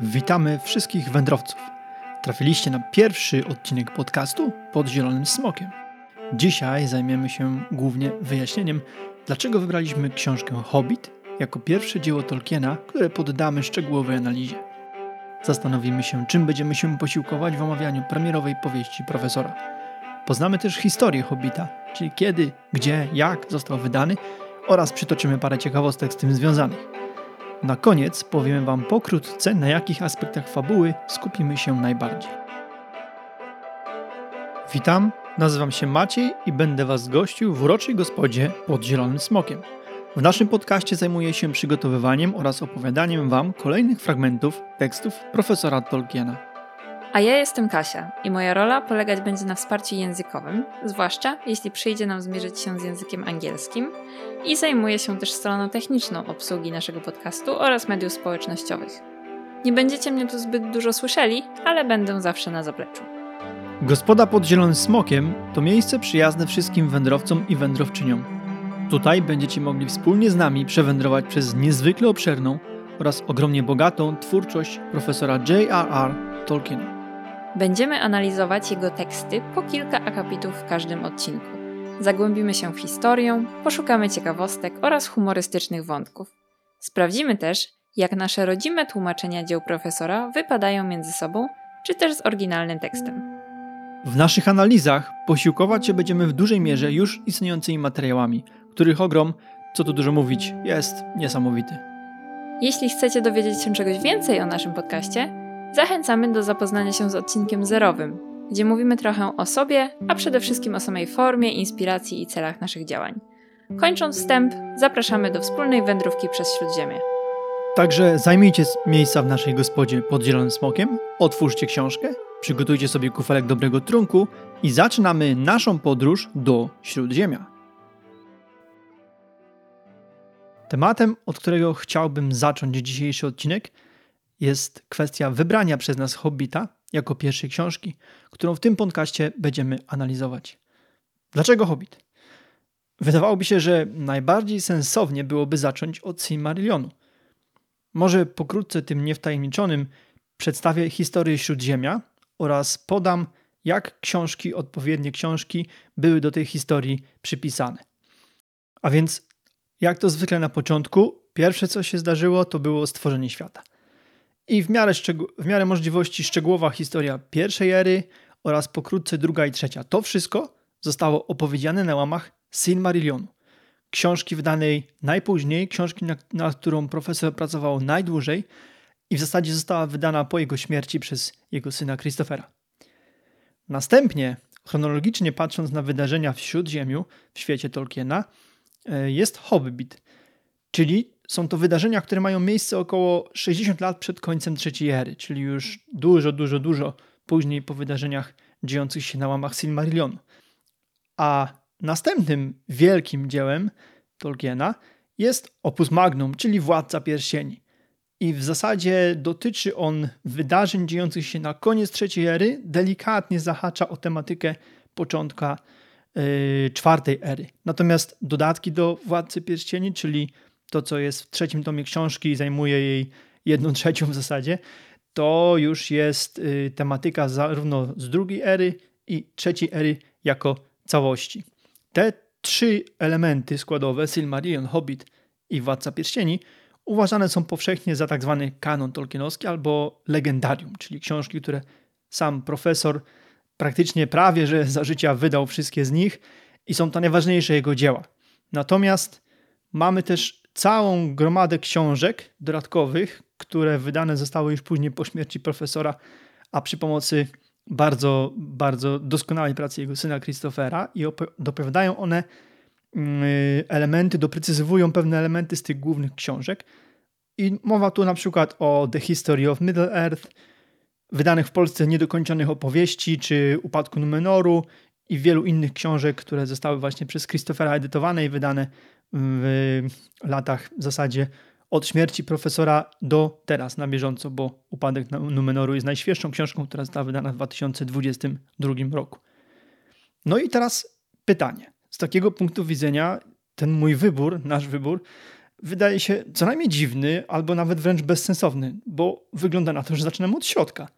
Witamy wszystkich wędrowców. Trafiliście na pierwszy odcinek podcastu pod Zielonym Smokiem. Dzisiaj zajmiemy się głównie wyjaśnieniem, dlaczego wybraliśmy książkę Hobbit jako pierwsze dzieło Tolkiena, które poddamy szczegółowej analizie. Zastanowimy się, czym będziemy się posiłkować w omawianiu premierowej powieści profesora. Poznamy też historię Hobbita, czyli kiedy, gdzie, jak został wydany oraz przytoczymy parę ciekawostek z tym związanych. Na koniec powiem Wam pokrótce, na jakich aspektach fabuły skupimy się najbardziej. Witam, nazywam się Maciej i będę Was gościł w uroczej gospodzie pod Zielonym Smokiem. W naszym podcaście zajmuję się przygotowywaniem oraz opowiadaniem Wam kolejnych fragmentów tekstów profesora Tolkiena. A ja jestem Kasia i moja rola polegać będzie na wsparciu językowym, zwłaszcza jeśli przyjdzie nam zmierzyć się z językiem angielskim i zajmuję się też stroną techniczną obsługi naszego podcastu oraz mediów społecznościowych. Nie będziecie mnie tu zbyt dużo słyszeli, ale będę zawsze na zapleczu. Gospoda pod Zielonym Smokiem to miejsce przyjazne wszystkim wędrowcom i wędrowczyniom. Tutaj będziecie mogli wspólnie z nami przewędrować przez niezwykle obszerną oraz ogromnie bogatą twórczość profesora J.R.R. Tolkiena. Będziemy analizować jego teksty po kilka akapitów w każdym odcinku. Zagłębimy się w historię, poszukamy ciekawostek oraz humorystycznych wątków. Sprawdzimy też, jak nasze rodzime tłumaczenia dzieł profesora wypadają między sobą, czy też z oryginalnym tekstem. W naszych analizach posiłkować się będziemy w dużej mierze już istniejącymi materiałami, których ogrom, co tu dużo mówić, jest niesamowity. Jeśli chcecie dowiedzieć się czegoś więcej o naszym podcaście, Zachęcamy do zapoznania się z odcinkiem zerowym, gdzie mówimy trochę o sobie, a przede wszystkim o samej formie, inspiracji i celach naszych działań. Kończąc wstęp, zapraszamy do wspólnej wędrówki przez Śródziemie. Także zajmijcie miejsca w naszej gospodzie pod Zielonym Smokiem, otwórzcie książkę, przygotujcie sobie kufelek dobrego trunku i zaczynamy naszą podróż do Śródziemia. Tematem, od którego chciałbym zacząć dzisiejszy odcinek, jest kwestia wybrania przez nas Hobbita jako pierwszej książki, którą w tym podcaście będziemy analizować. Dlaczego Hobbit? Wydawałoby się, że najbardziej sensownie byłoby zacząć od Silmarillionu. Może pokrótce tym niewtajemniczonym przedstawię historię Śródziemia oraz podam, jak książki, odpowiednie książki były do tej historii przypisane. A więc, jak to zwykle na początku, pierwsze co się zdarzyło, to było stworzenie świata – i w miarę, w miarę możliwości szczegółowa historia pierwszej ery oraz pokrótce druga i trzecia. To wszystko zostało opowiedziane na łamach Silmarillionu. Książki wydanej najpóźniej, książki, na, na którą profesor pracował najdłużej i w zasadzie została wydana po jego śmierci przez jego syna Christophera. Następnie, chronologicznie patrząc na wydarzenia w Śródziemiu, w świecie Tolkiena, e, jest Hobbit, czyli są to wydarzenia, które mają miejsce około 60 lat przed końcem trzeciej ery, czyli już dużo, dużo, dużo później po wydarzeniach dziejących się na łamach Silmarillionu. A następnym wielkim dziełem Tolkiena jest Opus Magnum, czyli Władca Pierścieni. I w zasadzie dotyczy on wydarzeń dziejących się na koniec trzeciej ery, delikatnie zahacza o tematykę początka yy, czwartej ery. Natomiast dodatki do Władcy Pierścieni, czyli to, co jest w trzecim tomie książki, zajmuje jej jedną trzecią w zasadzie, to już jest y, tematyka zarówno z drugiej ery i trzeciej ery jako całości. Te trzy elementy składowe, Silmarillion, Hobbit i Władca Pierścieni, uważane są powszechnie za tak zwany kanon tolkienowski albo legendarium, czyli książki, które sam profesor praktycznie prawie że za życia wydał wszystkie z nich i są to najważniejsze jego dzieła. Natomiast mamy też całą gromadę książek dodatkowych, które wydane zostały już później po śmierci profesora, a przy pomocy bardzo, bardzo doskonałej pracy jego syna Christophera i dopowiadają one mm, elementy, doprecyzowują pewne elementy z tych głównych książek. I mowa tu na przykład o The History of Middle-earth, wydanych w Polsce niedokończonych opowieści, czy Upadku Numenoru i wielu innych książek, które zostały właśnie przez Christophera edytowane i wydane w latach w zasadzie od śmierci profesora do teraz na bieżąco, bo Upadek Numenoru jest najświeższą książką, która została wydana w 2022 roku. No i teraz pytanie. Z takiego punktu widzenia ten mój wybór, nasz wybór, wydaje się co najmniej dziwny, albo nawet wręcz bezsensowny, bo wygląda na to, że zaczynamy od środka.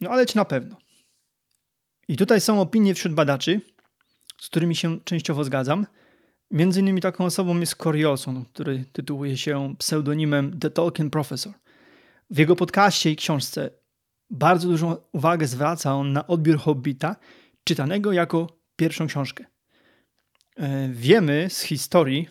No ale ci na pewno. I tutaj są opinie wśród badaczy, z którymi się częściowo zgadzam. Między innymi taką osobą jest Cory Olson, który tytułuje się pseudonimem The Tolkien Professor. W jego podcaście i książce bardzo dużą uwagę zwraca on na odbiór Hobbita, czytanego jako pierwszą książkę. E, wiemy z historii,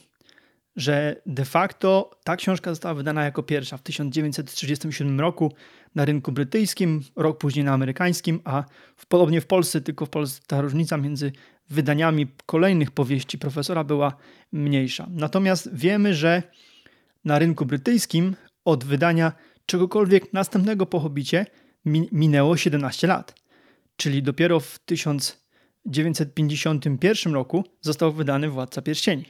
że de facto ta książka została wydana jako pierwsza w 1937 roku na rynku brytyjskim, rok później na amerykańskim, a w, podobnie w Polsce, tylko w Polsce ta różnica między wydaniami kolejnych powieści profesora była mniejsza. Natomiast wiemy, że na rynku brytyjskim od wydania czegokolwiek następnego po Hobbicie minęło 17 lat. Czyli dopiero w 1951 roku został wydany Władca Pierścieni.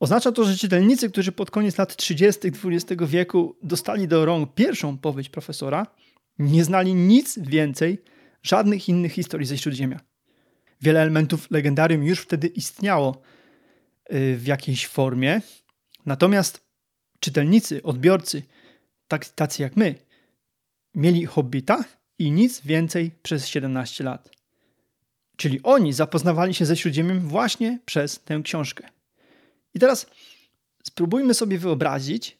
Oznacza to, że czytelnicy, którzy pod koniec lat 30. XX wieku dostali do rąk pierwszą powieść profesora, nie znali nic więcej, żadnych innych historii ze Śródziemia. Wiele elementów legendarium już wtedy istniało y, w jakiejś formie, natomiast czytelnicy, odbiorcy, tak, tacy jak my, mieli hobbita i nic więcej przez 17 lat. Czyli oni zapoznawali się ze Śródziemiem właśnie przez tę książkę. I teraz spróbujmy sobie wyobrazić,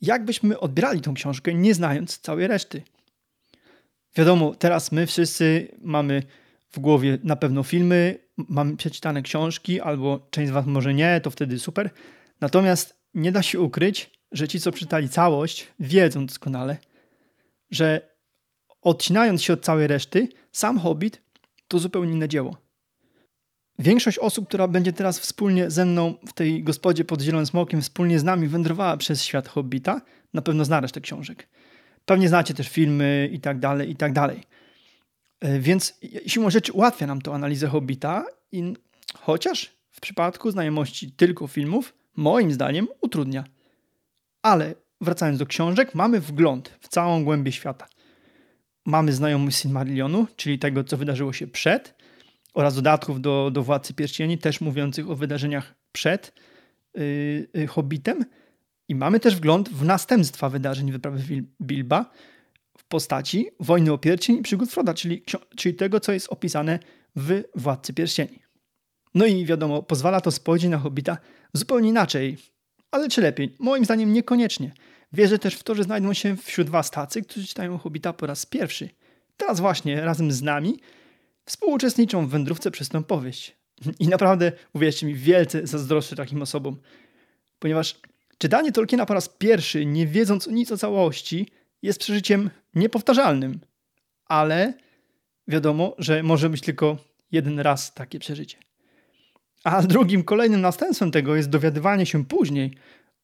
jak byśmy odbierali tą książkę, nie znając całej reszty. Wiadomo, teraz my wszyscy mamy w głowie na pewno filmy, mamy przeczytane książki, albo część z Was może nie, to wtedy super. Natomiast nie da się ukryć, że ci, co czytali całość, wiedzą doskonale, że odcinając się od całej reszty, sam Hobbit to zupełnie inne dzieło. Większość osób, która będzie teraz wspólnie ze mną w tej gospodzie pod Zielonym Smokiem, wspólnie z nami wędrowała przez świat Hobbita, na pewno zna resztę książek. Pewnie znacie też filmy i tak dalej, i tak dalej. E, więc siłą rzeczy ułatwia nam to analizę Hobbita, i chociaż w przypadku znajomości tylko filmów, moim zdaniem utrudnia. Ale wracając do książek, mamy wgląd w całą głębię świata. Mamy znajomość Silmarillionu, czyli tego, co wydarzyło się przed, oraz dodatków do, do Władcy Pierścieni, też mówiących o wydarzeniach przed yy, Hobbitem. I mamy też wgląd w następstwa wydarzeń wyprawy Bilba postaci Wojny o Pierścień i przygód Froda, czyli, czyli tego, co jest opisane w Władcy Pierścieni. No i wiadomo, pozwala to spojrzeć na Hobbita zupełnie inaczej. Ale czy lepiej? Moim zdaniem niekoniecznie. Wierzę też w to, że znajdą się wśród Was tacy, którzy czytają Hobbita po raz pierwszy. Teraz właśnie, razem z nami, współuczestniczą w wędrówce przez tę powieść. I naprawdę, uwierzcie mi, wielce zazdroszczę takim osobom. Ponieważ czytanie Tolkiena po raz pierwszy, nie wiedząc nic o całości, jest przeżyciem niepowtarzalnym. Ale wiadomo, że może być tylko jeden raz takie przeżycie. A drugim, kolejnym następstwem tego jest dowiadywanie się później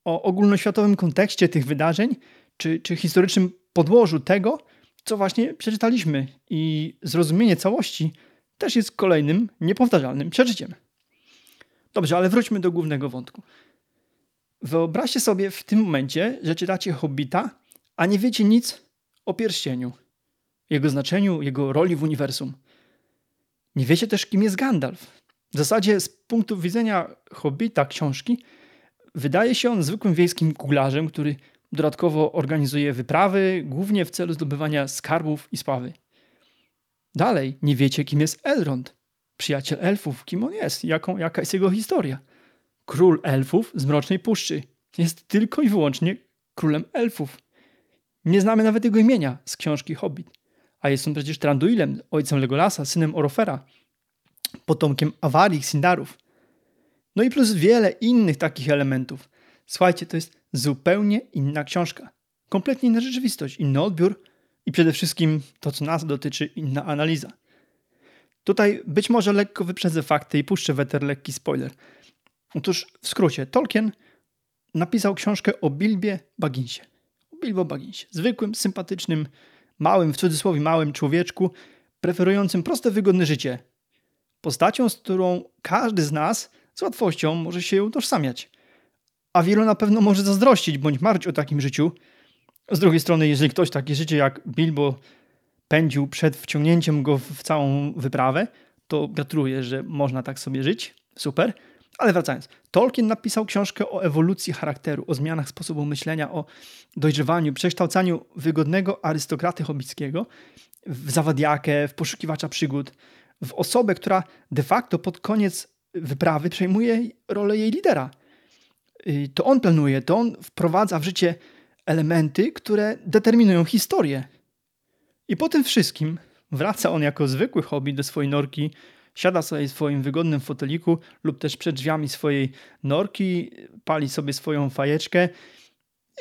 o ogólnoświatowym kontekście tych wydarzeń, czy, czy historycznym podłożu tego, co właśnie przeczytaliśmy i zrozumienie całości też jest kolejnym niepowtarzalnym przeżyciem. Dobrze, ale wróćmy do głównego wątku. Wyobraźcie sobie w tym momencie, że czytacie Hobbita, a nie wiecie nic o pierścieniu, jego znaczeniu, jego roli w uniwersum. Nie wiecie też, kim jest Gandalf. W zasadzie z punktu widzenia Hobbita książki wydaje się on zwykłym wiejskim kuglarzem, który Dodatkowo organizuje wyprawy, głównie w celu zdobywania skarbów i sławy. Dalej, nie wiecie, kim jest Elrond, przyjaciel elfów, kim on jest, jaką, jaka jest jego historia. Król elfów z Mrocznej Puszczy jest tylko i wyłącznie królem elfów. Nie znamy nawet jego imienia z książki Hobbit, a jest on przecież Tranduilem, ojcem Legolasa, synem Orofera, potomkiem Awarii, Sindarów. No i plus wiele innych takich elementów. Słuchajcie, to jest zupełnie inna książka. Kompletnie inna rzeczywistość, inny odbiór i przede wszystkim to, co nas dotyczy, inna analiza. Tutaj być może lekko wyprzedzę fakty i puszczę weter lekki spoiler. Otóż w skrócie, Tolkien napisał książkę o Bilbie Bagginsie. Bilbo Bagginsie. Zwykłym, sympatycznym, małym, w cudzysłowie małym człowieczku, preferującym proste, wygodne życie. Postacią, z którą każdy z nas z łatwością może się utożsamiać a wielu na pewno może zazdrościć bądź marzyć o takim życiu. Z drugiej strony, jeżeli ktoś takie życie jak Bilbo pędził przed wciągnięciem go w całą wyprawę, to gratuluję, że można tak sobie żyć. Super. Ale wracając, Tolkien napisał książkę o ewolucji charakteru, o zmianach sposobu myślenia, o dojrzewaniu, przekształcaniu wygodnego arystokraty hobickiego w zawadiakę, w poszukiwacza przygód, w osobę, która de facto pod koniec wyprawy przejmuje rolę jej lidera. Y, to on planuje, to on wprowadza w życie elementy, które determinują historię. I po tym wszystkim wraca on jako zwykły hobby do swojej norki, siada sobie w swoim wygodnym foteliku lub też przed drzwiami swojej norki, pali sobie swoją fajeczkę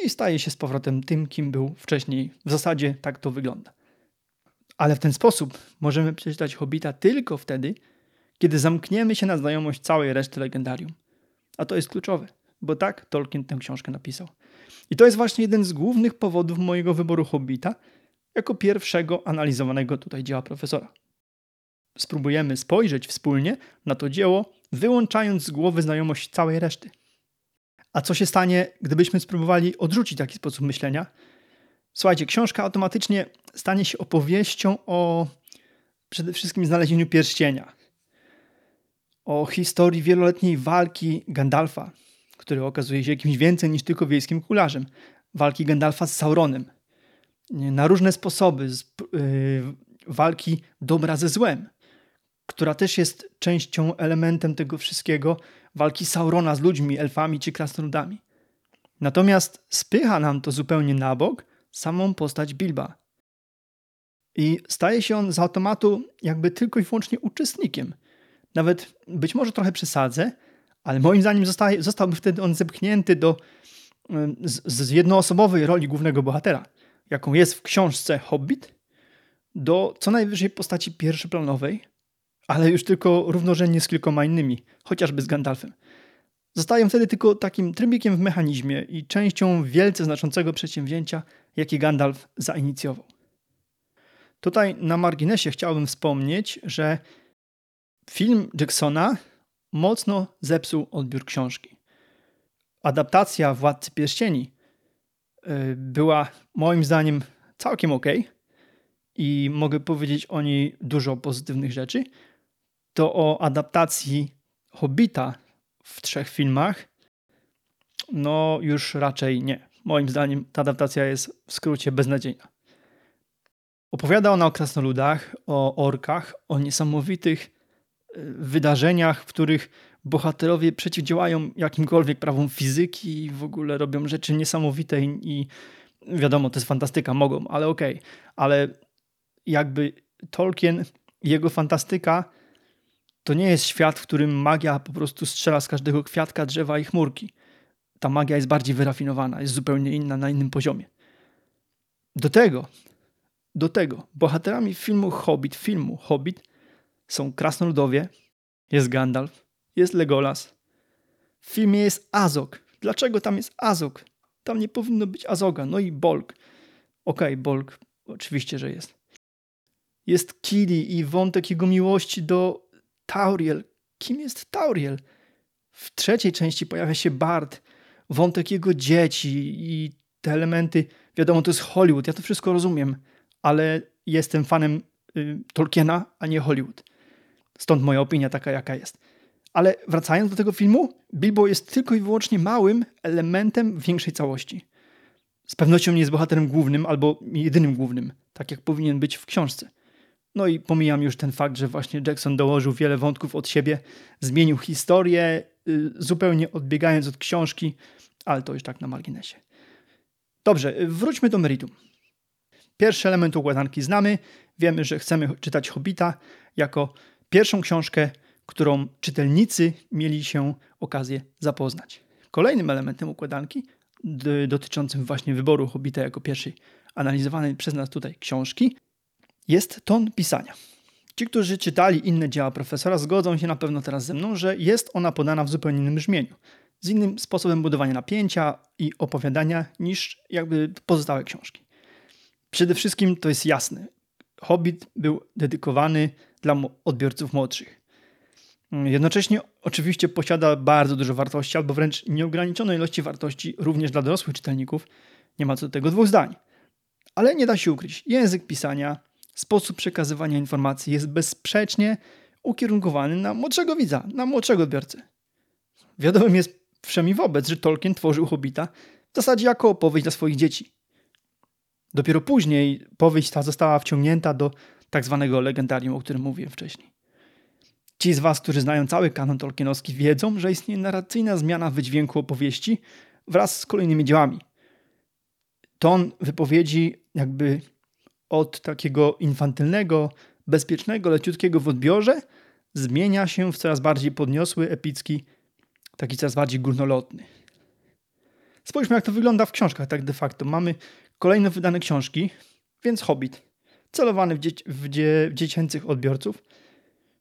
i staje się z powrotem tym, kim był wcześniej. W zasadzie tak to wygląda. Ale w ten sposób możemy przeczytać Hobbita tylko wtedy, kiedy zamkniemy się na znajomość całej reszty legendarium. A to jest kluczowe, bo tak Tolkien tę książkę napisał. I to jest właśnie jeden z głównych powodów mojego wyboru Hobbita jako pierwszego analizowanego tutaj dzieła profesora. Spróbujemy spojrzeć wspólnie na to dzieło, wyłączając z głowy znajomość całej reszty. A co się stanie, gdybyśmy spróbowali odrzucić taki sposób myślenia? Słuchajcie, książka automatycznie stanie się opowieścią o przede wszystkim znalezieniu pierścienia. O historii wieloletniej walki Gandalfa, który okazuje się jakimś więcej niż tylko wiejskim kularzem. Walki Gandalfa z Sauronem. Na różne sposoby z, yy, walki dobra ze złem, która też jest częścią, elementem tego wszystkiego, walki Saurona z ludźmi, elfami czy krasnoludami. Natomiast spycha nam to zupełnie na bok samą postać Bilba. I staje się on z automatu jakby tylko i wyłącznie uczestnikiem. Nawet być może trochę przesadzę, ale moim zdaniem zostaje, zostałby wtedy on zepchnięty do z, z jednoosobowej roli głównego bohatera, jaką jest w książce Hobbit, do co najwyżej postaci pierwszoplanowej, ale już tylko równorzędnie z kilkoma innymi, chociażby z Gandalfem. Zostają wtedy tylko takim trybikiem w mechanizmie i częścią wielce znaczącego przedsięwzięcia, jakie Gandalf zainicjował. Tutaj na marginesie chciałbym wspomnieć, że film Jacksona mocno zepsuł odbiór książki. Adaptacja Władcy Pierścieni y, była moim zdaniem całkiem ok i mogę powiedzieć o niej dużo pozytywnych rzeczy. To o adaptacji Hobbita w trzech filmach, no już raczej nie. Moim zdaniem ta adaptacja jest w skrócie beznadziejna. Opowiada ona o krasnoludach, o orkach, o niesamowitych y, wydarzeniach, w których bohaterowie przeciwdziałają jakimkolwiek prawom fizyki i w ogóle robią rzeczy niesamowite i wiadomo, to jest fantastyka, mogą, ale okej. Okay. Ale jakby Tolkien, jego fantastyka to nie jest świat, w którym magia po prostu strzela z każdego kwiatka, drzewa i chmurki. Ta magia jest bardziej wyrafinowana, jest zupełnie inna, na innym poziomie. Do tego, do tego, bohaterami filmu Hobbit, filmu Hobbit są krasnoludowie, jest Gandalf, jest Legolas. W filmie jest Azog. Dlaczego tam jest Azog? Tam nie powinno być Azoga. No i Bolg. Okej, okay, Bolg, oczywiście, że jest. Jest Kili i wątek jego miłości do Tauriel. Kim jest Tauriel? W trzeciej części pojawia się Bart, wątek jego dzieci i te elementy. Wiadomo, to jest Hollywood, ja to wszystko rozumiem, ale jestem fanem y, Tolkiena, a nie Hollywood. Stąd moja opinia taka, jaka jest. Ale wracając do tego filmu, Bilbo jest tylko i wyłącznie małym elementem większej całości. Z pewnością nie jest bohaterem głównym albo jedynym głównym, tak jak powinien być w książce. No i pomijam już ten fakt, że właśnie Jackson dołożył wiele wątków od siebie, zmienił historię, y, zupełnie odbiegając od książki, ale to już tak na marginesie. Dobrze, y, wróćmy do meritum. Pierwszy element układanki znamy. Wiemy, że chcemy czytać Hobbita jako pierwszą książkę, którą czytelnicy mieli się okazję zapoznać. Kolejnym elementem układanki dotyczącym właśnie wyboru Hobbita jako pierwszej analizowanej przez nas tutaj książki jest ton pisania. Ci, którzy czytali inne dzieła profesora, zgodzą się na pewno teraz ze mną, że jest ona podana w zupełnie innym brzmieniu, z innym sposobem budowania napięcia i opowiadania niż jakby pozostałe książki. Przede wszystkim to jest jasne. Hobbit był dedykowany dla odbiorców młodszych. Jednocześnie oczywiście posiada bardzo dużo wartości, albo wręcz nieograniczonej ilości wartości również dla dorosłych czytelników. Nie ma co do tego dwóch zdań. Ale nie da się ukryć. Język pisania, Sposób przekazywania informacji jest bezsprzecznie ukierunkowany na młodszego widza, na młodszego odbiorcę. Wiadomym jest wszemi wobec, że Tolkien tworzył Hobbita w zasadzie jako opowieść dla swoich dzieci. Dopiero później powieść ta została wciągnięta do tak zwanego legendarium, o którym mówiłem wcześniej. Ci z Was, którzy znają cały kanon tolkienowski, wiedzą, że istnieje narracyjna zmiana wydźwięku opowieści wraz z kolejnymi dziełami. Ton wypowiedzi jakby od takiego infantylnego, bezpiecznego, leciutkiego w odbiorze zmienia się w coraz bardziej podniosły, epicki, taki coraz bardziej górnolotny. Spójrzmy, jak to wygląda w książkach tak de facto. Mamy kolejno wydane książki, więc Hobbit, celowany w, dzieci w, dzie w dziecięcych odbiorców.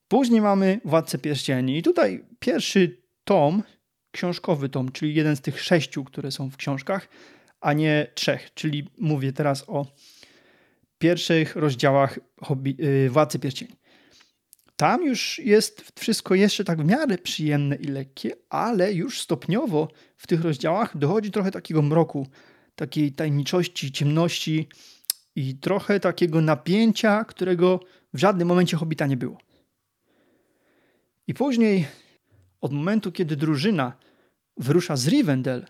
Później mamy Władcę Pierścieni i tutaj pierwszy tom, książkowy tom, czyli jeden z tych sześciu, które są w książkach, a nie trzech, czyli mówię teraz o pierwszych rozdziałach Hobby, Władcy Pierścieni. Tam już jest wszystko jeszcze tak w miarę przyjemne i lekkie, ale już stopniowo w tych rozdziałach dochodzi trochę takiego mroku, takiej tajemniczości, ciemności i trochę takiego napięcia, którego w żadnym momencie Hobbita nie było. I później, od momentu, kiedy drużyna wyrusza z Rivendell,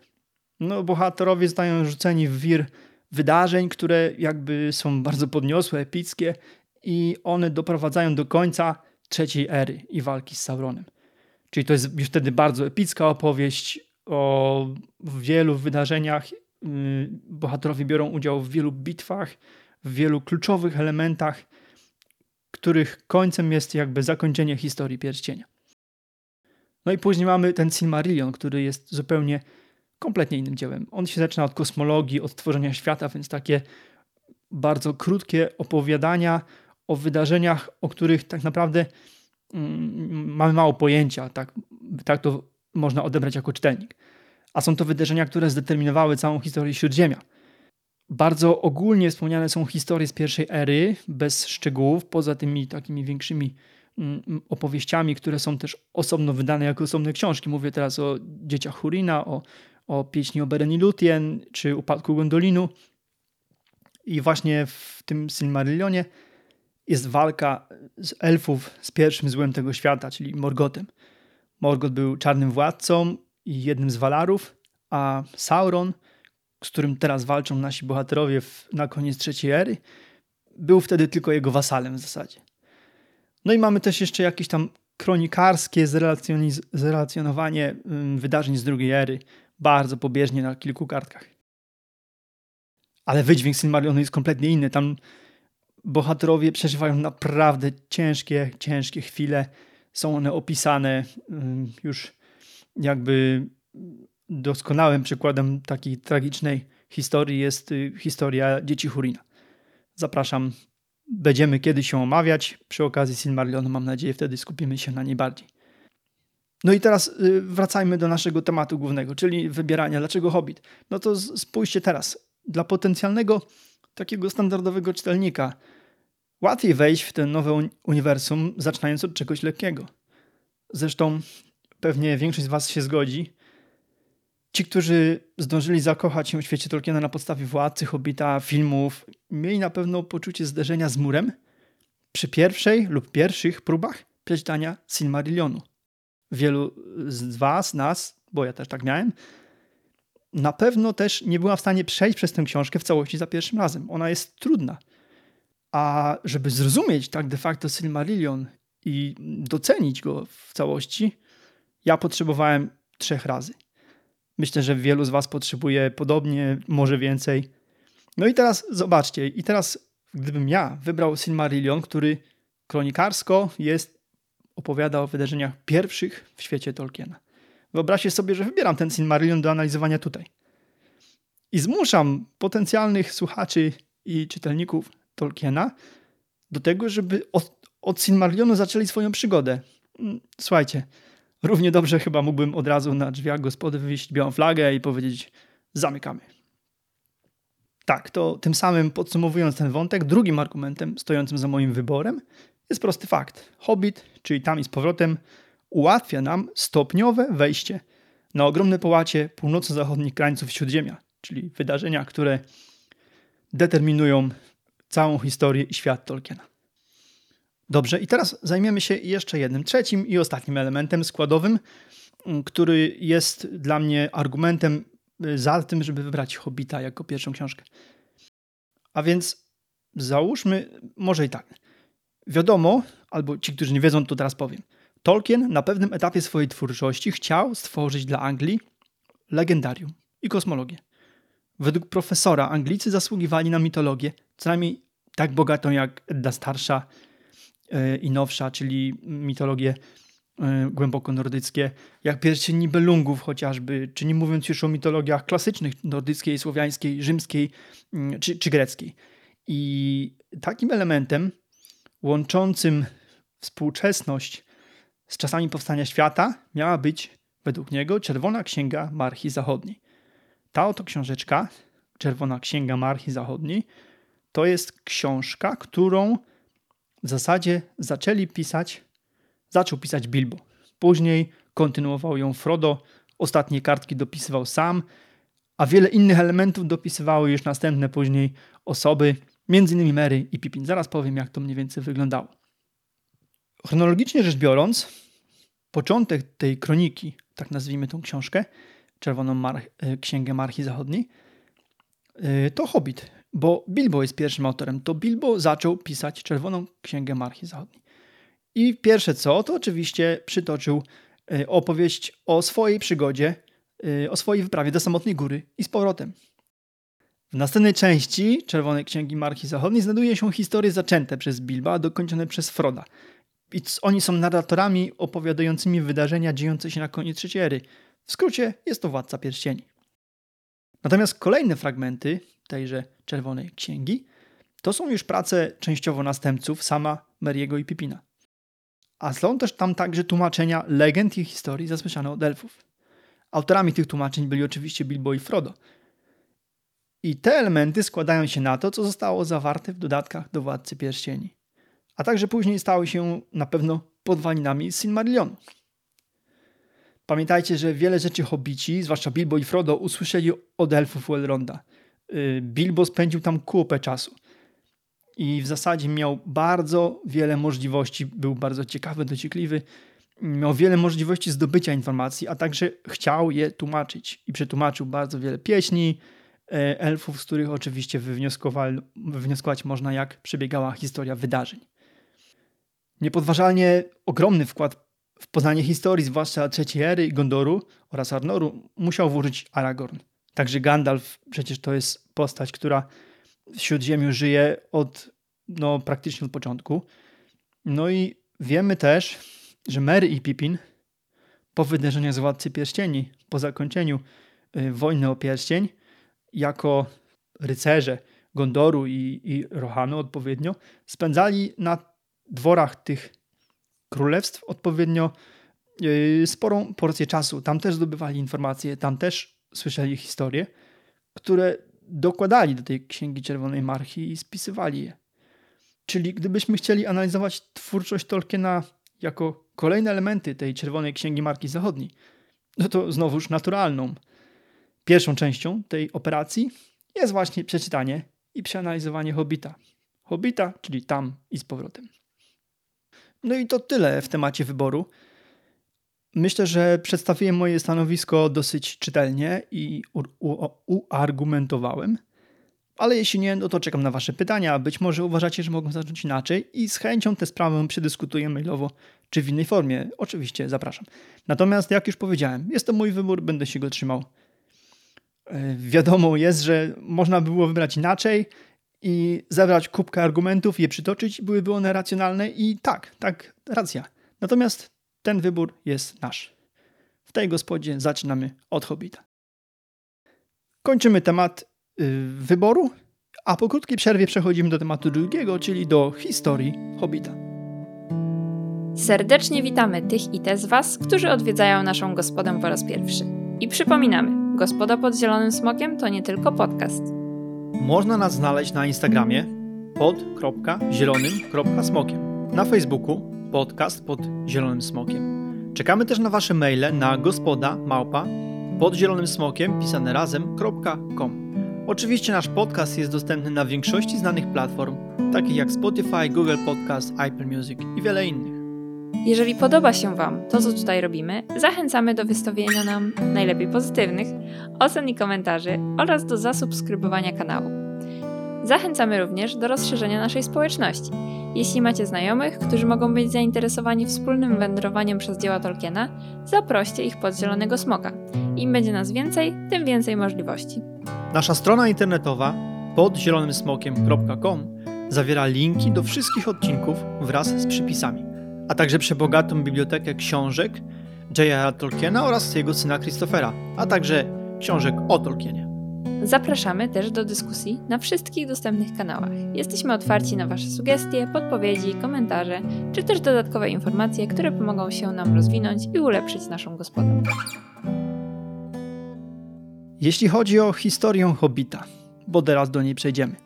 no bohaterowie zostają rzuceni w wir wydarzeń, które jakby są bardzo podniosłe, epickie i one doprowadzają do końca trzeciej ery i walki z Sauronem. Czyli to jest już wtedy bardzo epicka opowieść o wielu wydarzeniach. Y, bohaterowie biorą udział w wielu bitwach, w wielu kluczowych elementach, których końcem jest jakby zakończenie historii pierścienia. No i później mamy ten Silmarillion, który jest zupełnie kompletnie innym dziełem. On się zaczyna od kosmologii, od tworzenia świata, więc takie bardzo krótkie opowiadania o wydarzeniach, o których tak naprawdę mm, mamy mało pojęcia. Tak, tak to można odebrać jako czytelnik. A są to wydarzenia, które zdeterminowały całą historię Śródziemia. Bardzo ogólnie wspomniane są historie z pierwszej ery, bez szczegółów, poza tymi takimi większymi mm, opowieściami, które są też osobno wydane jako osobne książki. Mówię teraz o dzieciach Hurina, o, o pieśni o Beren i Lutien, czy upadku Gondolinu. I właśnie w tym Silmarillionie jest walka z elfów z pierwszym złem tego świata, czyli Morgotem. Morgot był czarnym władcą i jednym z Walarów, a Sauron, z którym teraz walczą nasi bohaterowie w, na koniec trzeciej ery, był wtedy tylko jego wasalem w zasadzie. No i mamy też jeszcze jakieś tam kronikarskie zrelacjonowanie wydarzeń z drugiej ery, bardzo pobieżnie na kilku kartkach. Ale wydźwięk Silmarillionu jest kompletnie inny. Tam bohaterowie przeżywają naprawdę ciężkie, ciężkie chwile. Są one opisane już jakby doskonałym przykładem takiej tragicznej historii jest y, historia dzieci Hurina. Zapraszam, będziemy kiedyś się omawiać. Przy okazji Silmarillionu mam nadzieję wtedy skupimy się na niej bardziej. No i teraz y, wracajmy do naszego tematu głównego, czyli wybierania. Dlaczego Hobbit? No to spójrzcie teraz. Dla potencjalnego takiego standardowego czytelnika łatwiej wejść w ten nowe uniwersum, zaczynając od czegoś lekkiego. Zresztą pewnie większość z Was się zgodzi. Ci, którzy zdążyli zakochać się w świecie Tolkiena na podstawie władcy, hobita, filmów, mieli na pewno poczucie zderzenia z murem przy pierwszej lub pierwszych próbach przeczytania Silmarillionu. Wielu z Was, nas, bo ja też tak miałem, na pewno też nie była w stanie przejść przez tę książkę w całości za pierwszym razem. Ona jest trudna. A żeby zrozumieć tak de facto Silmarillion i docenić go w całości, ja potrzebowałem trzech razy. Myślę, że wielu z Was potrzebuje podobnie, może więcej. No i teraz zobaczcie, i teraz gdybym ja wybrał Silmarillion, który kronikarsko jest, opowiada o wydarzeniach pierwszych w świecie Tolkiena. Wyobraźcie sobie, że wybieram ten Silmarillion do analizowania tutaj. I zmuszam potencjalnych słuchaczy i czytelników Tolkiena do tego, żeby od, od Silmarillionu zaczęli swoją przygodę. Mm, słuchajcie, równie dobrze chyba mógłbym od razu na drzwiach gospody wywieźć białą flagę i powiedzieć zamykamy. Tak, to tym samym podsumowując ten wątek, drugim argumentem stojącym za moim wyborem jest prosty fakt. Hobbit, czyli tam i z powrotem, ułatwia nam stopniowe wejście na ogromne połacie północno-zachodnich krańców Śródziemia, czyli wydarzenia, które determinują całą historię i świat Tolkiena. Dobrze, i teraz zajmiemy się jeszcze jednym, trzecim i ostatnim elementem składowym który jest dla mnie argumentem y, za tym, żeby wybrać Hobbita jako pierwszą książkę. A więc załóżmy, może i tak. Wiadomo, albo ci, którzy nie wiedzą, to teraz powiem. Tolkien na pewnym etapie swojej twórczości chciał stworzyć dla Anglii legendarium i kosmologię. Według profesora Anglicy zasługiwali na mitologię, co najmniej tak bogatą jak Edda Starsza yy, i Nowsza, czyli mitologię yy, głęboko nordyckie, jak pierścień Nibelungów chociażby, czy nie mówiąc już o mitologiach klasycznych, nordyckiej, słowiańskiej, rzymskiej yy, czy, czy greckiej. I takim elementem łączącym współczesność z czasami powstania świata miała być, według niego, Czerwona Księga Marchi Zachodniej. Ta oto książeczka, Czerwona Księga Marchi Zachodniej, to jest książka, którą w zasadzie zaczęli pisać, zaczął pisać Bilbo. Później kontynuował ją Frodo, ostatnie kartki dopisywał sam, a wiele innych elementów dopisywały już następne później osoby, między innymi Mary i Pippin. Zaraz powiem, jak to mniej więcej wyglądało. Chronologicznie rzecz biorąc, początek tej kroniki, tak nazwijmy tą książkę, Czerwoną Mar e, Księgę Marchi Zachodniej, e, to Hobbit, bo Bilbo jest pierwszym autorem. To Bilbo zaczął pisać Czerwoną Księgę Marchi Zachodniej. I pierwsze co, to oczywiście przytoczył e, opowieść o swojej przygodzie, o swojej wyprawie do samotnej góry i z powrotem. W następnej części Czerwonej Księgi Marchi Zachodniej znajduje się historie zaczęte przez Bilba, dokończone przez Froda. I oni są narratorami opowiadającymi wydarzenia dziejące się na koniec trzeciej ery. W skrócie jest to Władca Pierścieni. Natomiast kolejne fragmenty tejże Czerwonej Księgi to są już prace częściowo następców sama Meriego i Pipina. A są też tam także tłumaczenia legend i historii zasłyszane od elfów. Autorami tych tłumaczeń byli oczywiście Bilbo i Frodo. I te elementy składają się na to, co zostało zawarte w dodatkach do Władcy Pierścieni. A także później stały się na pewno podwalinami Silmarillionu. Pamiętajcie, że wiele rzeczy hobbici, zwłaszcza Bilbo i Frodo, usłyszeli od elfów Elronda. Y, Bilbo spędził tam kupę czasu. I w zasadzie miał bardzo wiele możliwości, był bardzo ciekawy, dociekliwy, miał wiele możliwości zdobycia informacji, a także chciał je tłumaczyć. I przetłumaczył bardzo wiele pieśni, elfów, z których oczywiście wywnioskować można, jak przebiegała historia wydarzeń. Niepodważalnie ogromny wkład w poznanie historii, zwłaszcza trzeciej ery Gondoru oraz Arnoru, musiał włożyć Aragorn. Także Gandalf przecież to jest postać, która w Śródziemiu żyje od no, praktycznie od początku. No i wiemy też, że Merry i Pippin po wydarzeniach z Władcy Pierścieni, po zakończeniu y, wojny o pierścień, jako rycerze Gondoru i, i Rohanu odpowiednio, spędzali na dworach tych królestw odpowiednio yy, sporą porcję czasu. Tam też zdobywali informacje, tam też słyszeli historie, które dokładali do tej Księgi Czerwonej Marchi i spisywali je. Czyli gdybyśmy chcieli analizować twórczość Tolkiena jako kolejne elementy tej Czerwonej Księgi Marki Zachodniej, no to znowuż naturalną pierwszą częścią tej operacji jest właśnie przeczytanie i przeanalizowanie Hobbita. Hobbita, czyli tam i z powrotem. No i to tyle w temacie wyboru. Myślę, że przedstawiłem moje stanowisko dosyć czytelnie i uargumentowałem. Ale jeśli nie, no to czekam na Wasze pytania. Być może uważacie, że mogą zacząć inaczej i z chęcią tę sprawę przedyskutuję mailowo czy w innej formie. Oczywiście zapraszam. Natomiast, jak już powiedziałem, jest to mój wybór, będę się go trzymał. E, wiadomo jest, że można było wybrać inaczej i zebrać kubkę argumentów, je przytoczyć, byłyby one racjonalne i tak, tak, racja. Natomiast ten wybór jest nasz. W tej gospodzie zaczynamy od Hobbita. Kończymy temat yy, wyboru, a po krótkiej przerwie przechodzimy do tematu drugiego, czyli do historii Hobbita. Serdecznie witamy tych i te z Was, którzy odwiedzają naszą gospodę po raz pierwszy. I przypominamy, Gospoda pod Zielonym Smokiem to nie tylko podcast – można nas znaleźć na Instagramie pod.zielonym.smokiem, na Facebooku podcast pod Zielonym Smokiem. Czekamy też na Wasze maile na gospoda małpa pod zielonym smokiem pisane razem.com. Oczywiście nasz podcast jest dostępny na większości znanych platform, takich jak Spotify, Google Podcast, Apple Music i wiele innych. Jeżeli podoba się Wam to, co tutaj robimy, zachęcamy do wystawienia nam najlepiej pozytywnych ocen i komentarzy oraz do zasubskrybowania kanału. Zachęcamy również do rozszerzenia naszej społeczności. Jeśli macie znajomych, którzy mogą być zainteresowani wspólnym wędrowaniem przez dzieła Tolkiena, zaproście ich pod Zielonego Smoka. Im będzie nas więcej, tym więcej możliwości. Nasza strona internetowa podzielonemsmokiem.com zawiera linki do wszystkich odcinków wraz z przypisami, a także przebogatą bibliotekę książek J.R.R. Tolkiena oraz jego syna Christophera, a także książek o Tolkienie. Zapraszamy też do dyskusji na wszystkich dostępnych kanałach. Jesteśmy otwarci na Wasze sugestie, podpowiedzi, komentarze, czy też dodatkowe informacje, które pomogą się nam rozwinąć i ulepszyć naszą gospodę. Jeśli chodzi o historię Hobbita, bo teraz do niej przejdziemy.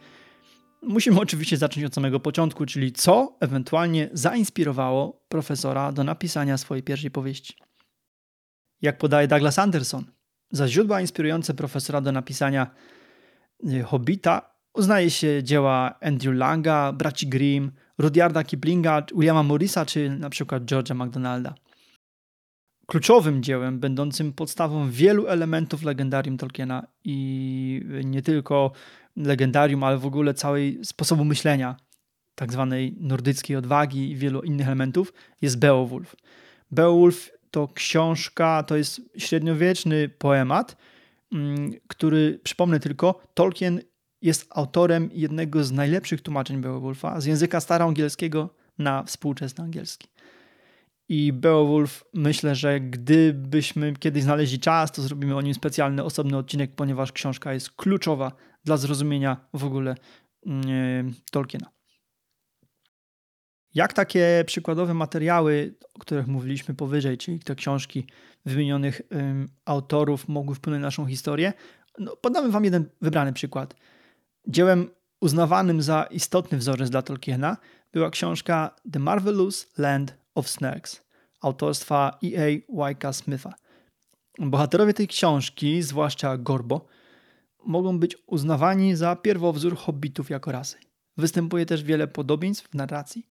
Musimy oczywiście zacząć od samego początku, czyli co ewentualnie zainspirowało profesora do napisania swojej pierwszej powieści. Jak podaje Douglas Anderson, za źródła inspirujące profesora do napisania y, Hobbita uznaje się dzieła Andrew Langa, braci Grimm, Rudyarda Kiplinga, Williama Morrisa czy na przykład George'a MacDonalda. Kluczowym dziełem, będącym podstawą wielu elementów legendarium Tolkiena i nie tylko legendarium, ale w ogóle całej sposobu myślenia, tak zwanej nordyckiej odwagi i wielu innych elementów, jest Beowulf. Beowulf to książka, to jest średniowieczny poemat, mm, który, przypomnę tylko, Tolkien jest autorem jednego z najlepszych tłumaczeń Beowulfa z języka staroangielskiego na współczesny angielski. I Beowulf, myślę, że gdybyśmy kiedyś znaleźli czas, to zrobimy o nim specjalny, osobny odcinek, ponieważ książka jest kluczowa dla zrozumienia w ogóle mm, Tolkiena. Jak takie przykładowe materiały, o których mówiliśmy powyżej, czyli te książki wymienionych ym, autorów mogły wpłynąć na naszą historię? No, podamy Wam jeden wybrany przykład. Dziełem uznawanym za istotny wzorzec dla Tolkiena była książka The Marvelous Land of Snarks autorstwa E.A. Wyka Smitha. Bohaterowie tej książki, zwłaszcza Gorbo, mogą być uznawani za pierwowzór hobbitów jako rasy. Występuje też wiele podobieństw w narracji.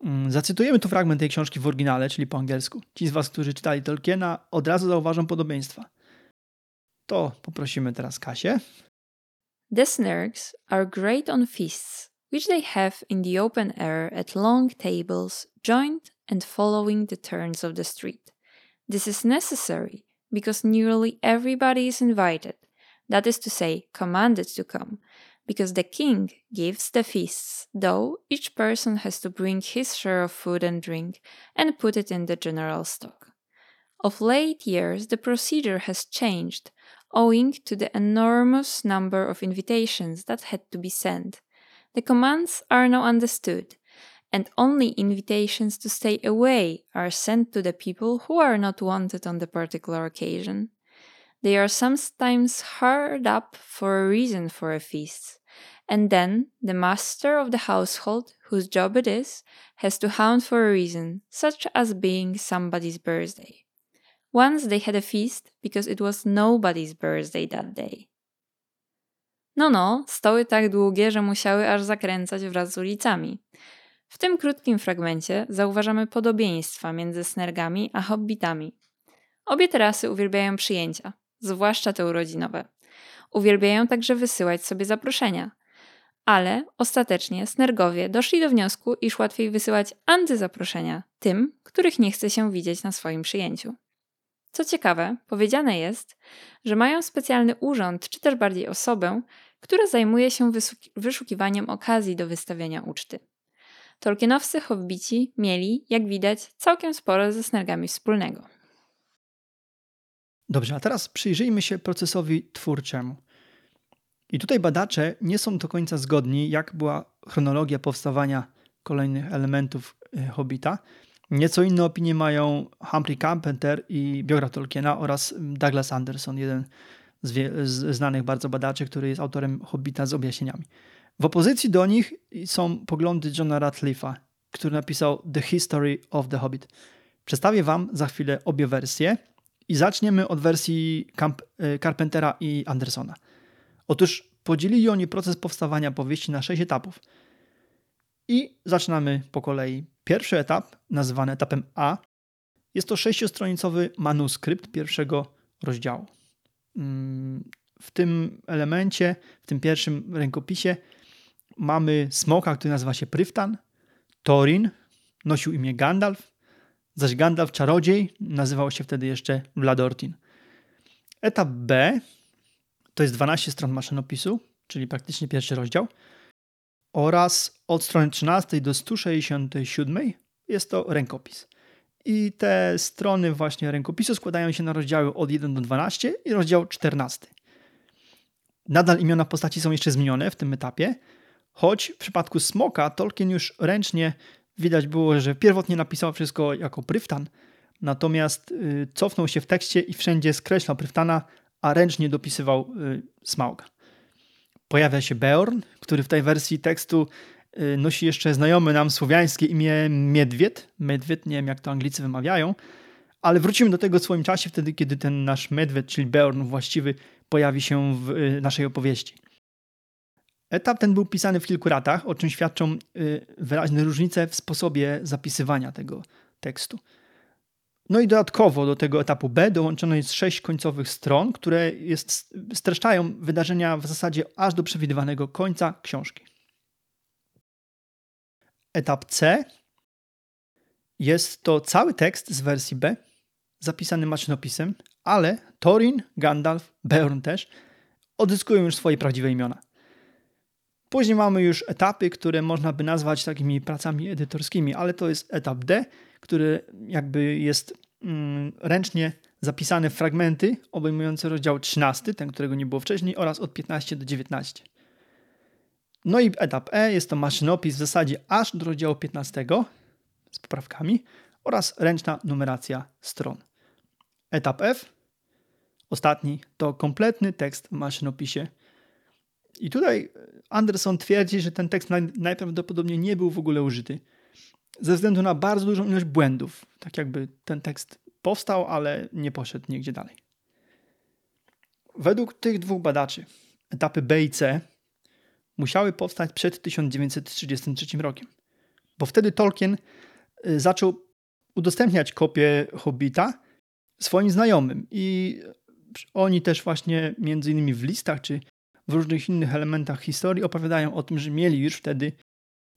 Mm, zacytujemy tu fragment tej książki w oryginale, czyli po angielsku. Ci z Was, którzy czytali Tolkiena, od razu zauważą podobieństwa. To poprosimy teraz Kasię. The Snurks are great on feasts, which they have in the open air at long tables, joined and following the turns of the street. This is necessary because nearly everybody is invited, that is to say, commanded to come, because the king gives the feasts, though each person has to bring his share of food and drink and put it in the general stock. Of late years, the procedure has changed, owing to the enormous number of invitations that had to be sent. The commands are now understood, and only invitations to stay away are sent to the people who are not wanted on the particular occasion. They are sometimes hard up for a reason for a feast, and then the master of the household, whose job it is, has to hound for a reason, such as being somebody's birthday. Once they had a feast because it was nobody's birthday that day. No, no, stoły tak długie, że musiały aż zakręcać wraz z ulicami. W tym krótkim fragmencie zauważamy podobieństwa między snergami a hobbitami. Obie te rasy uwielbiają przyjęcia, zwłaszcza te urodzinowe. Uwielbiają także wysyłać sobie zaproszenia. Ale ostatecznie snergowie doszli do wniosku, iż łatwiej wysyłać antyzaproszenia tym, których nie chce się widzieć na swoim przyjęciu. Co ciekawe, powiedziane jest, że mają specjalny urząd, czy też bardziej osobę, która zajmuje się wyszukiwaniem okazji do wystawienia uczty. Tolkienowscy hobbici mieli, jak widać, całkiem sporo ze snergami wspólnego. Dobrze, a teraz przyjrzyjmy się procesowi twórczemu. I tutaj badacze nie są do końca zgodni, jak była chronologia powstawania kolejnych elementów y, Hobbita. Nieco inne opinie mają Humphrey Carpenter i biograf Tolkiena oraz Douglas Anderson, jeden z, z znanych bardzo badaczy, który jest autorem Hobbita z objaśnieniami. W opozycji do nich są poglądy Johna Ratcliffe'a, który napisał The History of the Hobbit. Przedstawię Wam za chwilę obie wersje i zaczniemy od wersji Camp e, Carpentera i Andersona. Otóż podzielili oni proces powstawania powieści na sześć etapów. I zaczynamy po kolei. Pierwszy etap, nazywany etapem A, jest to sześciostronicowy manuskrypt pierwszego rozdziału. Mm, w tym elemencie, w tym pierwszym rękopisie mamy smoka, który nazywa się Pryftan, Torin, nosił imię Gandalf, zaś Gandalf czarodziej nazywał się wtedy jeszcze Vladortin. Etap B to jest 12 stron maszynopisu, czyli praktycznie pierwszy rozdział, oraz od strony 13 do 167 jest to rękopis. I te strony właśnie rękopisu składają się na rozdziały od 1 do 12 i rozdział 14. Nadal imiona postaci są jeszcze zmienione w tym etapie, choć w przypadku Smoka Tolkien już ręcznie widać było, że pierwotnie napisał wszystko jako Pryftan, natomiast y, cofnął się w tekście i wszędzie skreślał Pryftana, a ręcznie dopisywał y, Smauga. Pojawia się Beorn, który w tej wersji tekstu y, nosi jeszcze znajomy nam słowiańskie imię Miedwied. Medwied, nie wiem jak to Anglicy wymawiają, ale wrócimy do tego w swoim czasie, wtedy kiedy ten nasz Medwied, czyli Beorn właściwy, pojawi się w naszej opowieści. Etap ten był pisany w kilku ratach, o czym świadczą wyraźne różnice w sposobie zapisywania tego tekstu. No i dodatkowo do tego etapu B dołączono jest sześć końcowych stron, które jest, streszczają wydarzenia w zasadzie aż do przewidywanego końca książki. Etap C jest to cały tekst z wersji B, zapisany maszynopisem, ale Thorin, Gandalf, Beorn też odzyskują już swoje prawdziwe imiona. Później mamy już etapy, które można by nazwać takimi pracami edytorskimi, ale to jest etap D, który jakby jest mm, ręcznie zapisane fragmenty obejmujące rozdział 13, ten, którego nie było wcześniej, oraz od 15 do 19. No i etap E jest to maszynopis w zasadzie aż do rozdziału 15 z poprawkami oraz ręczna numeracja stron. Etap F, ostatni, to kompletny tekst w maszynopisie. I tutaj Anderson twierdzi, że ten tekst najprawdopodobniej nie był w ogóle użyty ze względu na bardzo dużą ilość błędów. Tak jakby ten tekst powstał, ale nie poszedł nigdzie dalej. Według tych dwóch badaczy etapy B i C musiały powstać przed 1933 rokiem, bo wtedy Tolkien y, zaczął udostępniać kopię Hobbita swoim znajomym i oni też właśnie między innymi w listach czy w różnych innych elementach historii opowiadają o tym, że mieli już wtedy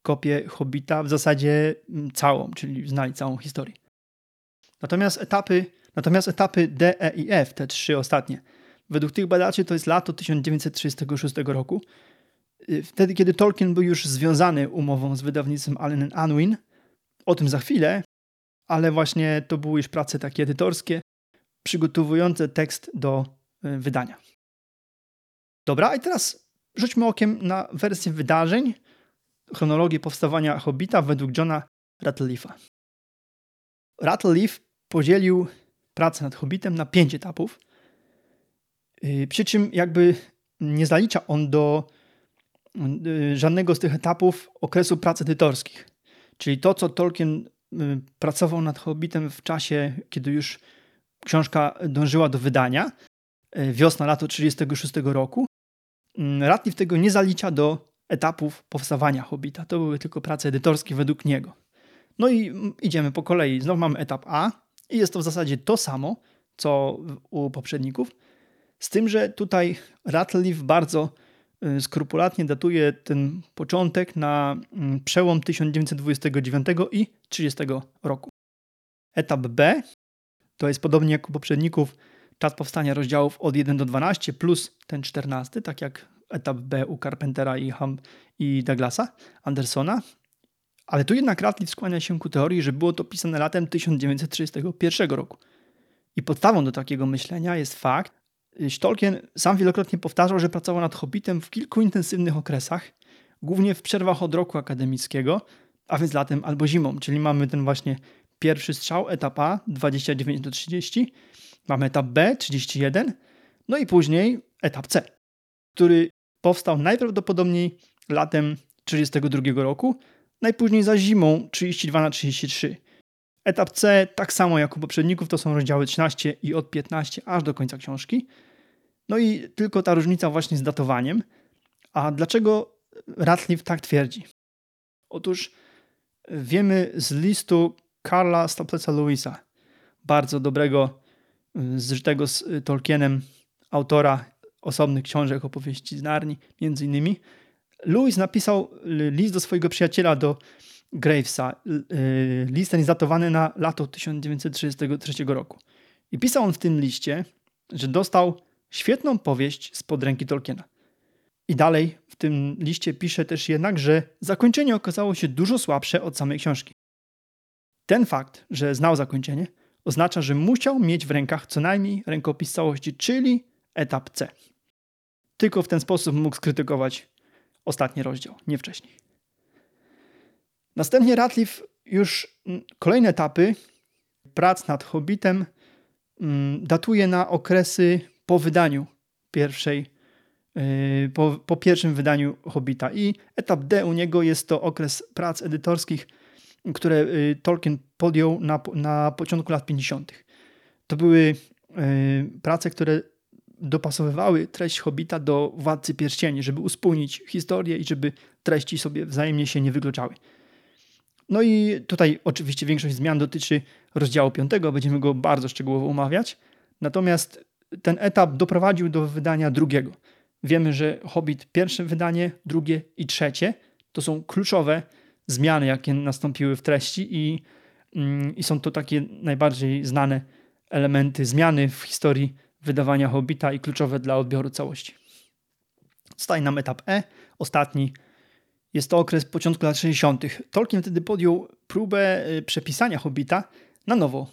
kopię Hobbita w zasadzie mm, całą, czyli znali całą historię. Natomiast etapy, natomiast etapy D, E i F, te trzy ostatnie, według tych badaczy to jest lato 1936 roku, y, wtedy kiedy Tolkien był już związany umową z wydawnictwem Allen Unwin. O tym za chwilę, ale właśnie to były już prace takie edytorskie, przygotowujące tekst do y, wydania. Dobra, i teraz rzućmy okiem na wersję wydarzeń, chronologię powstawania Hobbita według Johna Rattleleaf'a. Rattleleaf podzielił pracę nad Hobbitem na pięć etapów, y, przy czym jakby nie zalicza on do y, żadnego z tych etapów okresu prac edytorskich. Czyli to, co Tolkien y, pracował nad Hobbitem w czasie, kiedy już książka dążyła do wydania, wiosna, lato 1936 roku, mm, Ratliff tego nie zalicza do etapów powstawania Hobbita. To były tylko prace edytorskie według niego. No i idziemy po kolei. Znowu mamy etap A i jest to w zasadzie to samo, co u poprzedników, z tym, że tutaj Ratliff bardzo y, skrupulatnie datuje ten początek na mm, przełom 1929 i 30 roku. Etap B to jest podobnie jak u poprzedników czas powstania rozdziałów od 1 do 12 plus ten 14, tak jak etap B u Carpentera i, Ham, i Douglasa, Andersona. Ale tu jednak Radcliffe skłania się ku teorii, że było to pisane latem 1931 roku. I podstawą do takiego myślenia jest fakt, iż Tolkien sam wielokrotnie powtarzał, że pracował nad Hobbitem w kilku intensywnych okresach, głównie w przerwach od roku akademickiego, a więc latem albo zimą, czyli mamy ten właśnie pierwszy strzał, etap A 29 do 30, mamy etap B 31, no i później etap C, który powstał najprawdopodobniej latem 1932 roku, najpóźniej za zimą 32 na 33. Etap C, tak samo jak u poprzedników, to są rozdziały 13 i od 15 aż do końca książki. No i tylko ta różnica właśnie z datowaniem. A dlaczego Ratliff tak twierdzi? Otóż wiemy z listu Karla Stapleca Lewisa, bardzo dobrego, zżytego z Tolkienem autora osobnych książek, opowieści z Narni, między innymi. Lewis napisał list do swojego przyjaciela, do Gravesa. List ten jest datowany na lato 1933 roku. I pisał on w tym liście, że dostał świetną powieść spod ręki Tolkiena. I dalej w tym liście pisze też jednak, że zakończenie okazało się dużo słabsze od samej książki. Ten fakt, że znał zakończenie, oznacza, że musiał mieć w rękach co najmniej rękopis całości, czyli etap C. Tylko w ten sposób mógł skrytykować ostatni rozdział, nie wcześniej. Następnie Ratliff już kolejne etapy prac nad Hobbitem mm, datuje na okresy po wydaniu pierwszej, yy, po, po pierwszym wydaniu Hobbita. I etap D u niego jest to okres prac edytorskich, które yy, Tolkien podjął na, na początku lat 50. To były yy, prace, które dopasowywały treść Hobbita do Władcy Pierścieni, żeby uspójnić historię i żeby treści sobie wzajemnie się nie wykluczały. No i tutaj oczywiście większość zmian dotyczy rozdziału 5, będziemy go bardzo szczegółowo omawiać. Natomiast ten etap doprowadził do wydania drugiego. Wiemy, że Hobbit pierwsze wydanie, drugie i trzecie to są kluczowe zmiany, jakie nastąpiły w treści i, mm, i są to takie najbardziej znane elementy zmiany w historii wydawania Hobbita i kluczowe dla odbioru całości. Zostaje nam etap E, ostatni. Jest to okres początku lat 60. Tolkien wtedy podjął próbę y, przepisania Hobbita na nowo.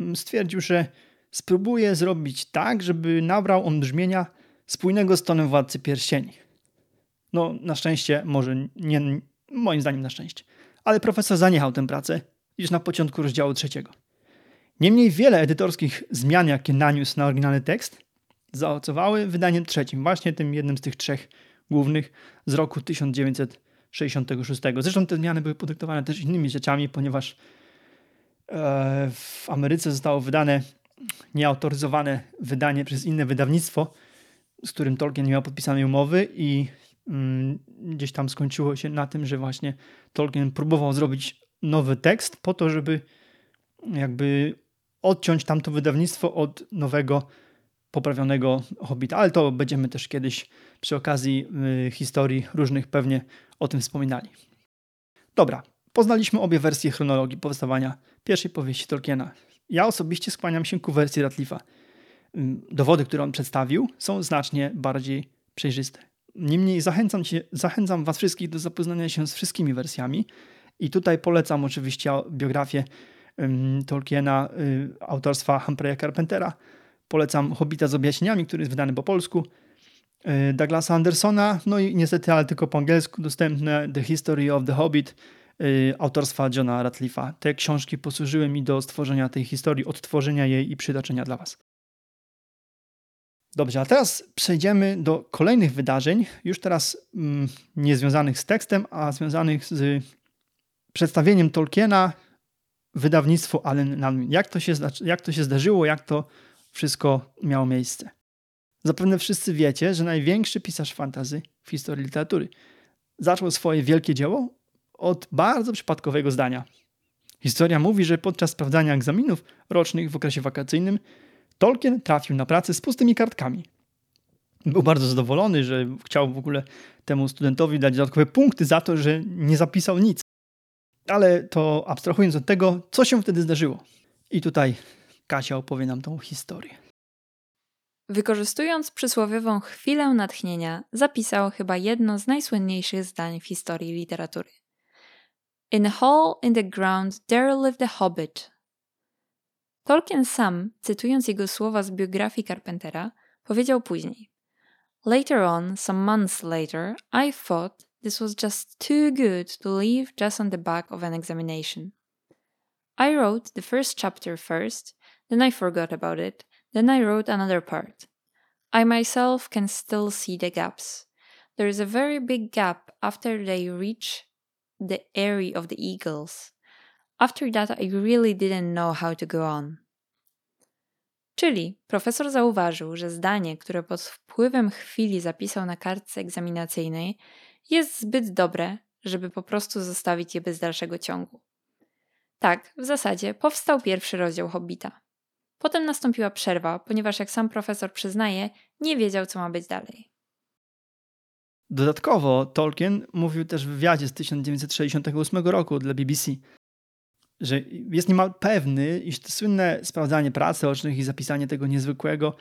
Mm, stwierdził, że spróbuje zrobić tak, żeby nabrał on brzmienia spójnego z tonem Władcy Pierścieni. No, na szczęście, może nie, moim zdaniem na szczęście. Ale profesor zaniechał tę pracę już na początku rozdziału trzeciego. Niemniej wiele edytorskich zmian, jakie naniósł na oryginalny tekst, zaowocowały wydaniem trzecim, właśnie tym jednym z tych trzech głównych z roku 1966. Zresztą te zmiany były podyktowane też innymi rzeczami, ponieważ e, w Ameryce zostało wydane nieautoryzowane wydanie przez inne wydawnictwo, z którym Tolkien nie miał podpisanej umowy i gdzieś tam skończyło się na tym, że właśnie Tolkien próbował zrobić nowy tekst po to, żeby jakby odciąć tamto wydawnictwo od nowego, poprawionego Hobbita. Ale to będziemy też kiedyś przy okazji y, historii różnych pewnie o tym wspominali. Dobra, poznaliśmy obie wersje chronologii powstawania pierwszej powieści Tolkiena. Ja osobiście skłaniam się ku wersji Ratlifa. Dowody, które on przedstawił, są znacznie bardziej przejrzyste. Niemniej zachęcam, cię, zachęcam Was wszystkich do zapoznania się z wszystkimi wersjami. I tutaj polecam oczywiście biografię Tolkiena y, autorstwa Humphreya Carpentera. Polecam Hobbita z objaśnieniami, który jest wydany po polsku. Y, Douglasa Andersona, no i niestety, ale tylko po angielsku dostępne The History of the Hobbit y, autorstwa Johna Ratlifa. Te książki posłużyły mi do stworzenia tej historii, odtworzenia jej i przytoczenia dla Was. Dobrze, a teraz przejdziemy do kolejnych wydarzeń, już teraz mm, nie związanych z tekstem, a związanych z przedstawieniem Tolkiena wydawnictwu Allen Jak to, się, jak to się zdarzyło, jak to wszystko miało miejsce. Zapewne wszyscy wiecie, że największy pisarz fantazy w historii literatury zaczął swoje wielkie dzieło od bardzo przypadkowego zdania. Historia mówi, że podczas sprawdzania egzaminów rocznych w okresie wakacyjnym Tolkien trafił na pracę z pustymi kartkami. Był bardzo zadowolony, że chciał w ogóle temu studentowi dać dodatkowe punkty za to, że nie zapisał nic. Ale to abstrahując od tego, co się wtedy zdarzyło. I tutaj Kasia opowie nam tą historię. Wykorzystując przysłowiową chwilę natchnienia, zapisał chyba jedno z najsłynniejszych zdań w historii literatury. In a hole in the ground there lived a hobbit. Tolkien sam, cytując jego słowa z biografii Carpentera, powiedział później: Later on, some months later, I thought This was just too good to leave just on the back of an examination. I wrote the first chapter first, then I forgot about it, then I wrote another part. I myself can still see the gaps. There is a very big gap after they reach the eyrie of the eagles. After that, I really didn't know how to go on. Czyli profesor zauważył, że zdanie, które pod wpływem chwili zapisał na kartce egzaminacyjnej, jest zbyt dobre, żeby po prostu zostawić je bez dalszego ciągu. Tak, w zasadzie powstał pierwszy rozdział Hobbita. Potem nastąpiła przerwa, ponieważ jak sam profesor przyznaje, nie wiedział, co ma być dalej. Dodatkowo Tolkien mówił też w wywiadzie z 1968 roku dla BBC, że jest niemal pewny, iż to słynne sprawdzanie pracy ocznych i zapisanie tego niezwykłego,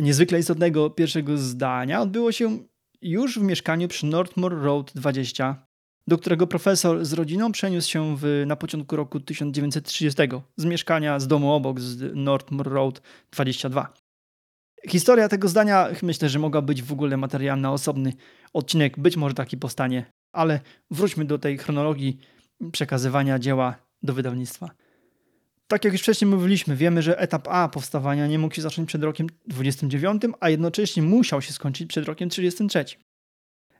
niezwykle istotnego pierwszego zdania odbyło się już w mieszkaniu przy Northmore Road 20, do którego profesor z rodziną przeniósł się w, na początku roku 1930 z mieszkania z domu obok z Northmore Road 22. Historia tego zdania myślę, że mogła być w ogóle materiałem na osobny odcinek, być może taki powstanie, ale wróćmy do tej chronologii przekazywania dzieła do wydawnictwa. Tak jak już wcześniej mówiliśmy, wiemy, że etap A powstawania nie mógł się zacząć przed rokiem 29, a jednocześnie musiał się skończyć przed rokiem 33.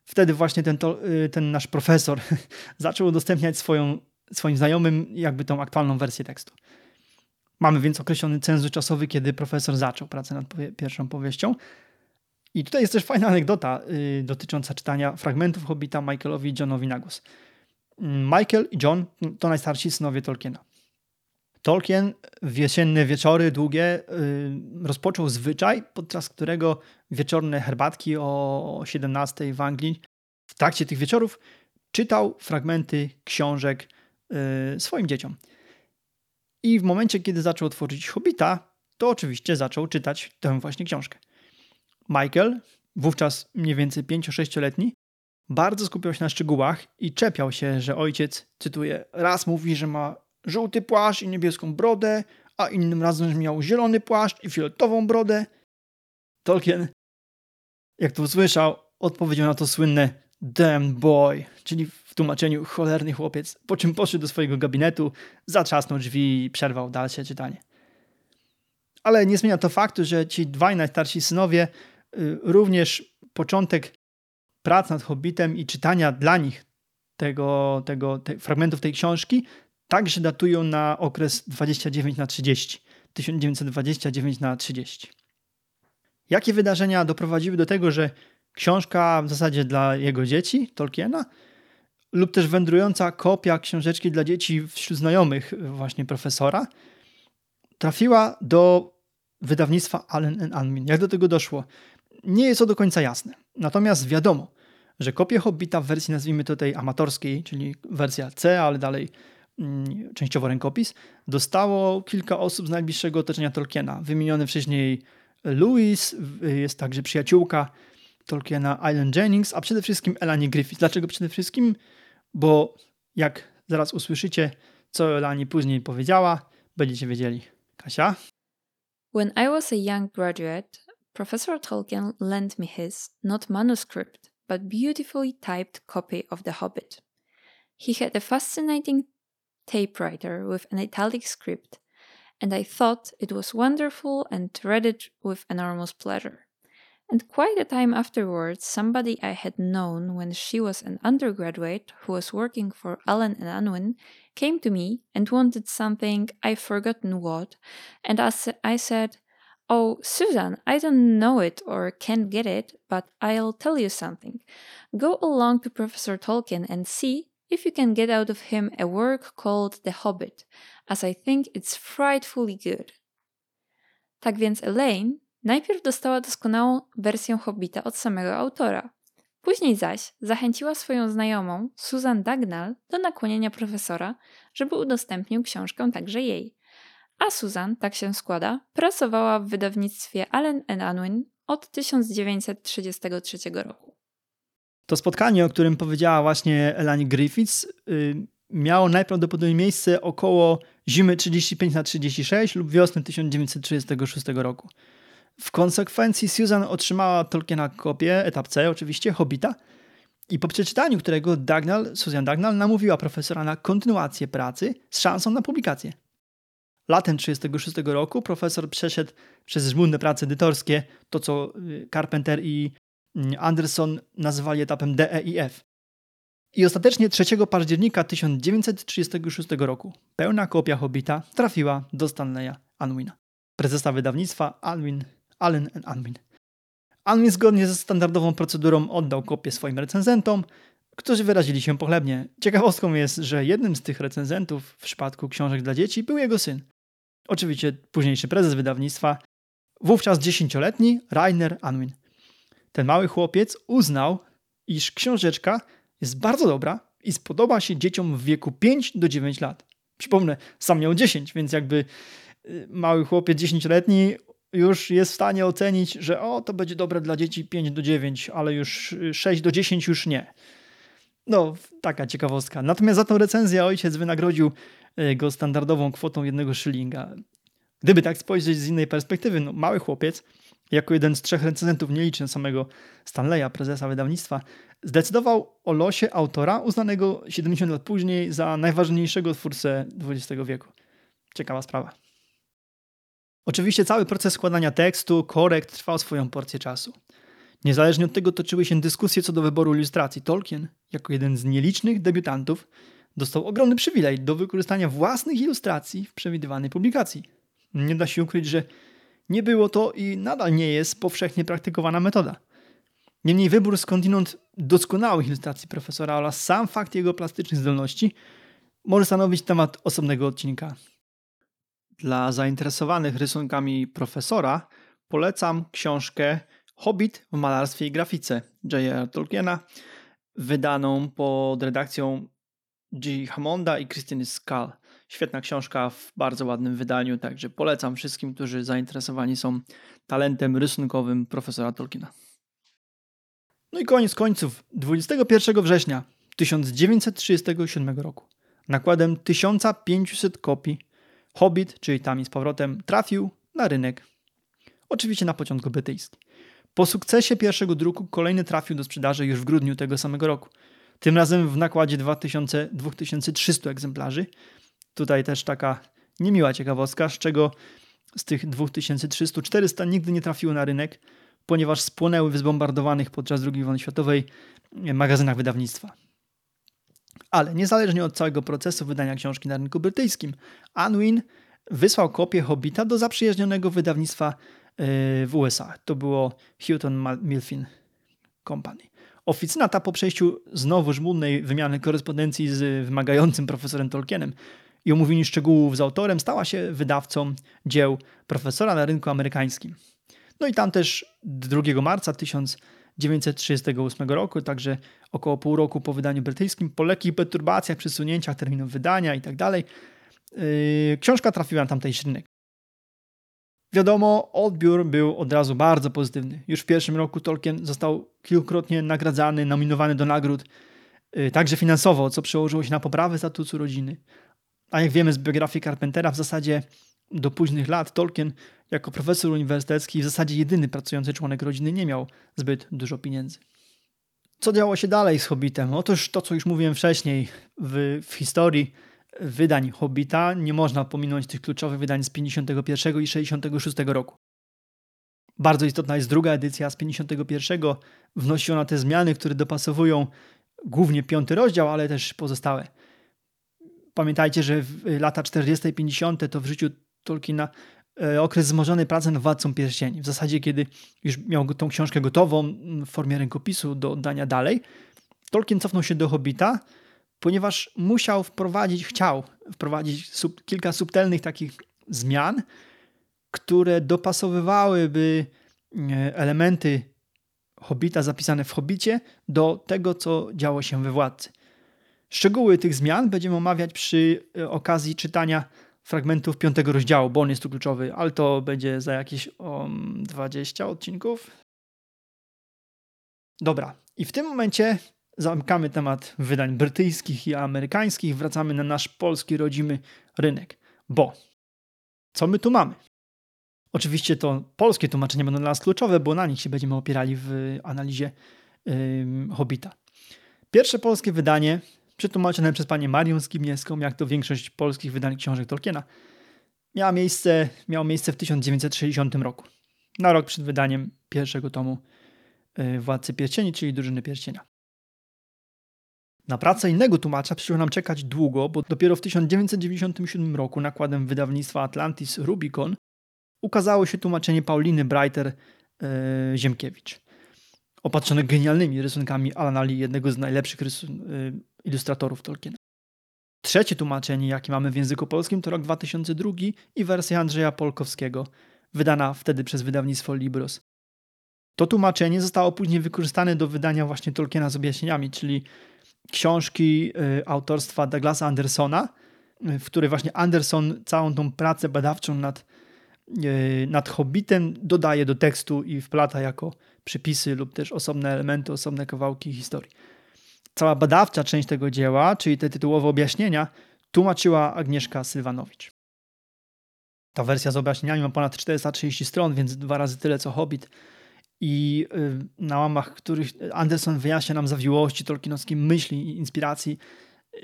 Wtedy właśnie ten, to, y, ten nasz profesor zaczął udostępniać swoją, swoim znajomym jakby tą aktualną wersję tekstu. Mamy więc określony cenzur czasowy, kiedy profesor zaczął pracę nad powie pierwszą powieścią. I tutaj jest też fajna anegdota yy, dotycząca czytania fragmentów Hobbita Michaelowi i Johnowi na głos. Michael i John to najstarsi synowie Tolkiena. Tolkien w jesienne wieczory długie yy, rozpoczął zwyczaj, podczas którego wieczorne herbatki o 17 w Anglii, w trakcie tych wieczorów czytał fragmenty książek yy, swoim dzieciom. I w momencie, kiedy zaczął tworzyć Hobbita, to oczywiście zaczął czytać tę właśnie książkę. Michael, wówczas mniej więcej 5-6-letni, bardzo skupiał się na szczegółach i czepiał się, że ojciec, cytuję, raz mówi, że ma żółty płaszcz i niebieską brodę, a innym razem, że miał zielony płaszcz i fioletową brodę. Tolkien, jak to usłyszał, odpowiedział na to słynne damn boy, czyli w tłumaczeniu cholerny chłopiec, po czym poszedł do swojego gabinetu, zatrzasnął drzwi i przerwał dalsze czytanie. Ale nie zmienia to faktu, że ci dwaj najstarsi synowie y, również początek prac nad Hobbitem i czytania dla nich tego, tego te fragmentów tej książki także datują na okres 29 na 30, 1929 na 30. Jakie wydarzenia doprowadziły do tego, że książka w zasadzie dla jego dzieci, Tolkiena, lub też wędrująca kopia książeczki dla dzieci wśród znajomych właśnie profesora, trafiła do wydawnictwa Allen Unwin. Jak do tego doszło? Nie jest to do końca jasne. Natomiast wiadomo, że kopię Hobbita w wersji nazwijmy to tej amatorskiej, czyli wersja C, ale dalej mm, częściowo rękopis, dostało kilka osób z najbliższego otoczenia Tolkiena. Wymieniony wcześniej Louis, jest także przyjaciółka Tolkiena Island Jennings, a przede wszystkim Elanie Griffith. Dlaczego przede wszystkim? Bo jak zaraz usłyszycie, co Elanie później powiedziała, będziecie wiedzieli. Kasia? When I was a young graduate, Professor Tolkien lent me his, not manuscript, but beautifully typed copy of The Hobbit. He had a fascinating typewriter with an italic script, and I thought it was wonderful and read it with enormous pleasure. And quite a time afterwards, somebody I had known when she was an undergraduate who was working for Allen and Unwin came to me and wanted something, I've forgotten what, and as I said, Oh, Susan, I don't know it or can't get it, but I'll tell you something. Go along to Professor Tolkien and see if you can get out of him a work called The Hobbit, as I think it's frightfully good. Tak więc Elaine Najpierw dostała doskonałą wersję Hobbita od samego autora. Później zaś zachęciła swoją znajomą, Susan Dagnall, do nakłonienia profesora, żeby udostępnił książkę także jej. A Susan, tak się składa, pracowała w wydawnictwie Allen Unwin od 1933 roku. To spotkanie, o którym powiedziała właśnie Elanie Griffiths, yy, miało najprawdopodobniej miejsce około zimy 35 na 36 lub wiosny 1936 roku. W konsekwencji Susan otrzymała Tolkiena kopię, etap C oczywiście, Hobbita, i po przeczytaniu którego Dagnall, Susan Dagnall namówiła profesora na kontynuację pracy z szansą na publikację. Latem 1936 roku profesor przeszedł przez żmudne prace edytorskie, to co y, Carpenter i mm, Anderson nazywali etapem D, E i ostatecznie 3 października 1936 roku pełna kopia Hobbita trafiła do Stanleya Unwina, prezesa wydawnictwa Unwin Allen Unwin. Unwin zgodnie ze standardową procedurą oddał kopię swoim recenzentom, którzy wyrazili się pochlebnie. Ciekawostką jest, że jednym z tych recenzentów w przypadku książek dla dzieci był jego syn. Oczywiście późniejszy prezes wydawnictwa, wówczas dziesięcioletni Rainer Anwin. Ten mały chłopiec uznał, iż książeczka jest bardzo dobra i spodoba się dzieciom w wieku 5 do 9 lat. Przypomnę, sam miał 10, więc jakby y, mały chłopiec 10-letni już jest w stanie ocenić, że o, to będzie dobre dla dzieci 5 do 9, ale już 6 do 10 już nie. No, taka ciekawostka. Natomiast za tą recenzję ojciec wynagrodził y, go standardową kwotą jednego szylinga. Gdyby tak spojrzeć z innej perspektywy, no, mały chłopiec, jako jeden z trzech recenzentów, nie liczę samego Stanleya, prezesa wydawnictwa, zdecydował o losie autora uznanego 70 lat później za najważniejszego twórcę XX wieku. Ciekawa sprawa. Oczywiście cały proces składania tekstu, korekt trwał swoją porcję czasu. Niezależnie od tego toczyły się dyskusje co do wyboru ilustracji. Tolkien, jako jeden z nielicznych debiutantów, dostał ogromny przywilej do wykorzystania własnych ilustracji w przewidywanej publikacji. Nie da się ukryć, że nie było to i nadal nie jest powszechnie praktykowana metoda. Niemniej wybór skądinąd doskonałych ilustracji profesora oraz sam fakt jego plastycznych zdolności może stanowić temat osobnego odcinka. Dla zainteresowanych rysunkami profesora polecam książkę Hobbit w malarstwie i grafice J.R. Tolkiena, wydaną pod redakcją G. Hammonda i Christine Skull. Świetna książka w bardzo ładnym wydaniu, także polecam wszystkim, którzy zainteresowani są talentem rysunkowym profesora Tolkiena. No i koniec końców, 21 września 1937 roku, nakładem 1500 kopii, Hobbit, czyli tam z powrotem, trafił na rynek. Oczywiście na początku brytyjski. Po sukcesie pierwszego druku kolejny trafił do sprzedaży już w grudniu tego samego roku. Tym razem w nakładzie 2000, 2300 egzemplarzy. Tutaj też taka niemiła ciekawostka, z czego z tych 2300 400 nigdy nie trafiło na rynek, ponieważ spłonęły w zbombardowanych podczas II wojny światowej magazynach wydawnictwa. Ale niezależnie od całego procesu wydania książki na rynku brytyjskim, Unwin wysłał kopię Hobbita do zaprzyjaźnionego wydawnictwa yy, w USA. To było Houghton Mifflin Company. Oficyna ta po przejściu znowu żmudnej wymiany korespondencji z wymagającym profesorem Tolkienem i omówieniu szczegółów z autorem stała się wydawcą dzieł profesora na rynku amerykańskim. No i tam też 2 marca 1938 roku, także około pół roku po wydaniu brytyjskim, po lekkich perturbacjach, przesunięciach terminów wydania i tak yy, książka trafiła na tamtejszy rynek. Wiadomo, odbiór był od razu bardzo pozytywny. Już w pierwszym roku Tolkien został kilkukrotnie nagradzany, nominowany do nagród, yy, także finansowo, co przełożyło się na poprawę statusu rodziny. A jak wiemy z biografii Carpentera, w zasadzie do późnych lat Tolkien jako profesor uniwersytecki w zasadzie jedyny pracujący członek rodziny nie miał zbyt dużo pieniędzy. Co działo się dalej z Hobbitem? Otóż to, co już mówiłem wcześniej, w, w historii wydań Hobbita nie można pominąć tych kluczowych wydań z 51 i 66 roku. Bardzo istotna jest druga edycja z 51. Wnosi ona te zmiany, które dopasowują głównie piąty rozdział, ale też pozostałe. Pamiętajcie, że lata 40. i 50. to w życiu Tolkiena e, okres wzmożonej pracy nad Władcą Pierścieni. W zasadzie, kiedy już miał tą książkę gotową w formie rękopisu do oddania dalej, Tolkien cofnął się do Hobbita, ponieważ musiał wprowadzić, chciał wprowadzić sub, kilka subtelnych takich zmian, które dopasowywałyby e, elementy Hobbita zapisane w Hobbicie do tego, co działo się we Władcy. Szczegóły tych zmian będziemy omawiać przy e, okazji czytania fragmentów piątego rozdziału, bo on jest tu kluczowy, ale to będzie za jakieś um, 20 odcinków. Dobra, i w tym momencie zamykamy temat wydań brytyjskich i amerykańskich, wracamy na nasz polski rodzimy rynek. Bo co my tu mamy? Oczywiście to polskie tłumaczenia będą dla nas kluczowe, bo na nich się będziemy opierali w analizie yy, Hobbita. Pierwsze polskie wydanie przetłumaczone przez panię Marię Skibniewską, jak to większość polskich wydań książek Tolkiena, miało miejsce, miało miejsce w 1960 roku, na rok przed wydaniem pierwszego tomu y, Władcy Pierścieni, czyli Drużyny Pierścienia. Na pracę innego tłumacza przyszło nam czekać długo, bo dopiero w 1997 roku nakładem wydawnictwa Atlantis Rubicon ukazało się tłumaczenie Pauliny Breiter yy, Ziemkiewicz. opatrzone genialnymi rysunkami Alana Lee, jednego z najlepszych rysun- y, ilustratorów Tolkiena. Trzecie tłumaczenie, jakie mamy w języku polskim, to rok 2002 i wersja Andrzeja Polkowskiego, wydana wtedy przez wydawnictwo Libros. To tłumaczenie zostało później wykorzystane do wydania właśnie Tolkiena z objaśnieniami, czyli książki y, autorstwa Douglasa Andersona, y, w której właśnie Anderson całą tą pracę badawczą nad, y, nad Hobbitem dodaje do tekstu i wplata jako przypisy lub też osobne elementy, osobne kawałki historii. Cała badawcza część tego dzieła, czyli te tytułowe objaśnienia, tłumaczyła Agnieszka Sylwanowicz. Ta wersja z objaśnieniami ma ponad 430 stron, więc dwa razy tyle co Hobbit. I na łamach których Anderson wyjaśnia nam zawiłości tolkienowskiej myśli i inspiracji,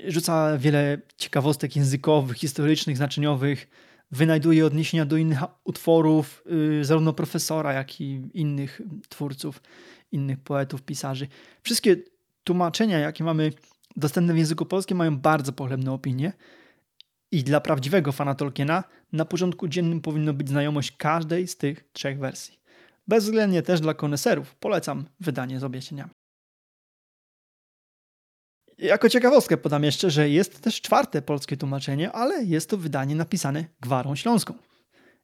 rzuca wiele ciekawostek językowych, historycznych, znaczeniowych, wynajduje odniesienia do innych utworów, zarówno profesora, jak i innych twórców, innych poetów, pisarzy. Wszystkie tłumaczenia, jakie mamy dostępne w języku polskim, mają bardzo pochlebne opinie. I dla prawdziwego fana Tolkiena na porządku dziennym powinno być znajomość każdej z tych trzech wersji. Bezwzględnie też dla koneserów polecam wydanie z objaśnieniami. Jako ciekawostkę podam jeszcze, że jest też czwarte polskie tłumaczenie, ale jest to wydanie napisane gwarą śląską.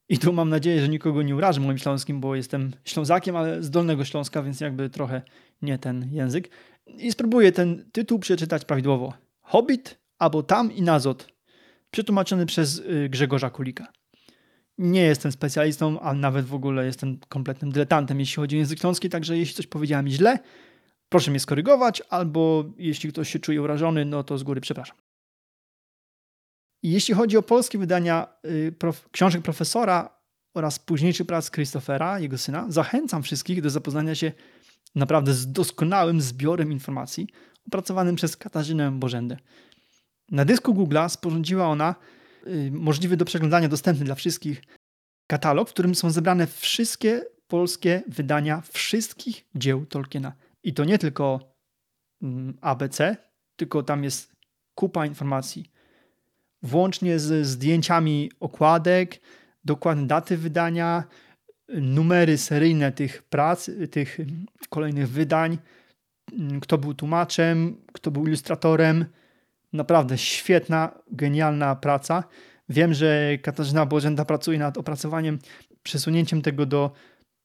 I tu mam nadzieję, że nikogo nie urażę moim śląskim, bo jestem ślązakiem, ale z Dolnego Śląska, więc jakby trochę nie ten język. I spróbuję ten tytuł przeczytać prawidłowo. Hobbit albo Tam i Nazot. Przetłumaczony przez y, Grzegorza Kulika. Nie jestem specjalistą, a nawet w ogóle jestem kompletnym dyletantem, jeśli chodzi o język śląski, także jeśli coś powiedziałem źle, proszę mnie skorygować, albo jeśli ktoś się czuje urażony, no to z góry przepraszam. Jeśli chodzi o polskie wydania y, prof, książek profesora oraz późniejszych prac Christophera, jego syna, zachęcam wszystkich do zapoznania się naprawdę z doskonałym zbiorem informacji opracowanym przez Katarzynę Bożendę. Na dysku Google'a sporządziła ona możliwy do przeglądania, dostępny dla wszystkich katalog, w którym są zebrane wszystkie polskie wydania wszystkich dzieł Tolkiena. I to nie tylko mm, ABC, tylko tam jest kupa informacji. Włącznie z zdjęciami okładek, dokładne daty wydania, numery seryjne tych prac, tych kolejnych wydań, kto był tłumaczem, kto był ilustratorem. Naprawdę świetna, genialna praca. Wiem, że Katarzyna Bożenda pracuje nad opracowaniem, przesunięciem tego do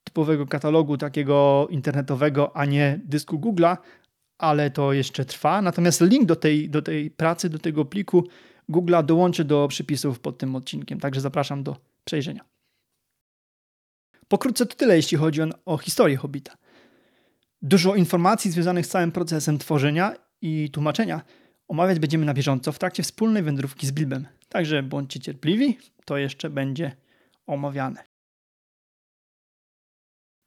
typowego katalogu takiego internetowego, a nie dysku Google'a, ale to jeszcze trwa. Natomiast link do tej, do tej pracy, do tego pliku Google'a dołączę do przypisów pod tym odcinkiem, także zapraszam do przejrzenia. Pokrótce to tyle, jeśli chodzi o, o historię Hobbita. Dużo informacji związanych z całym procesem tworzenia i tłumaczenia omawiać będziemy na bieżąco w trakcie wspólnej wędrówki z Bilbem. Także bądźcie cierpliwi, to jeszcze będzie omawiane.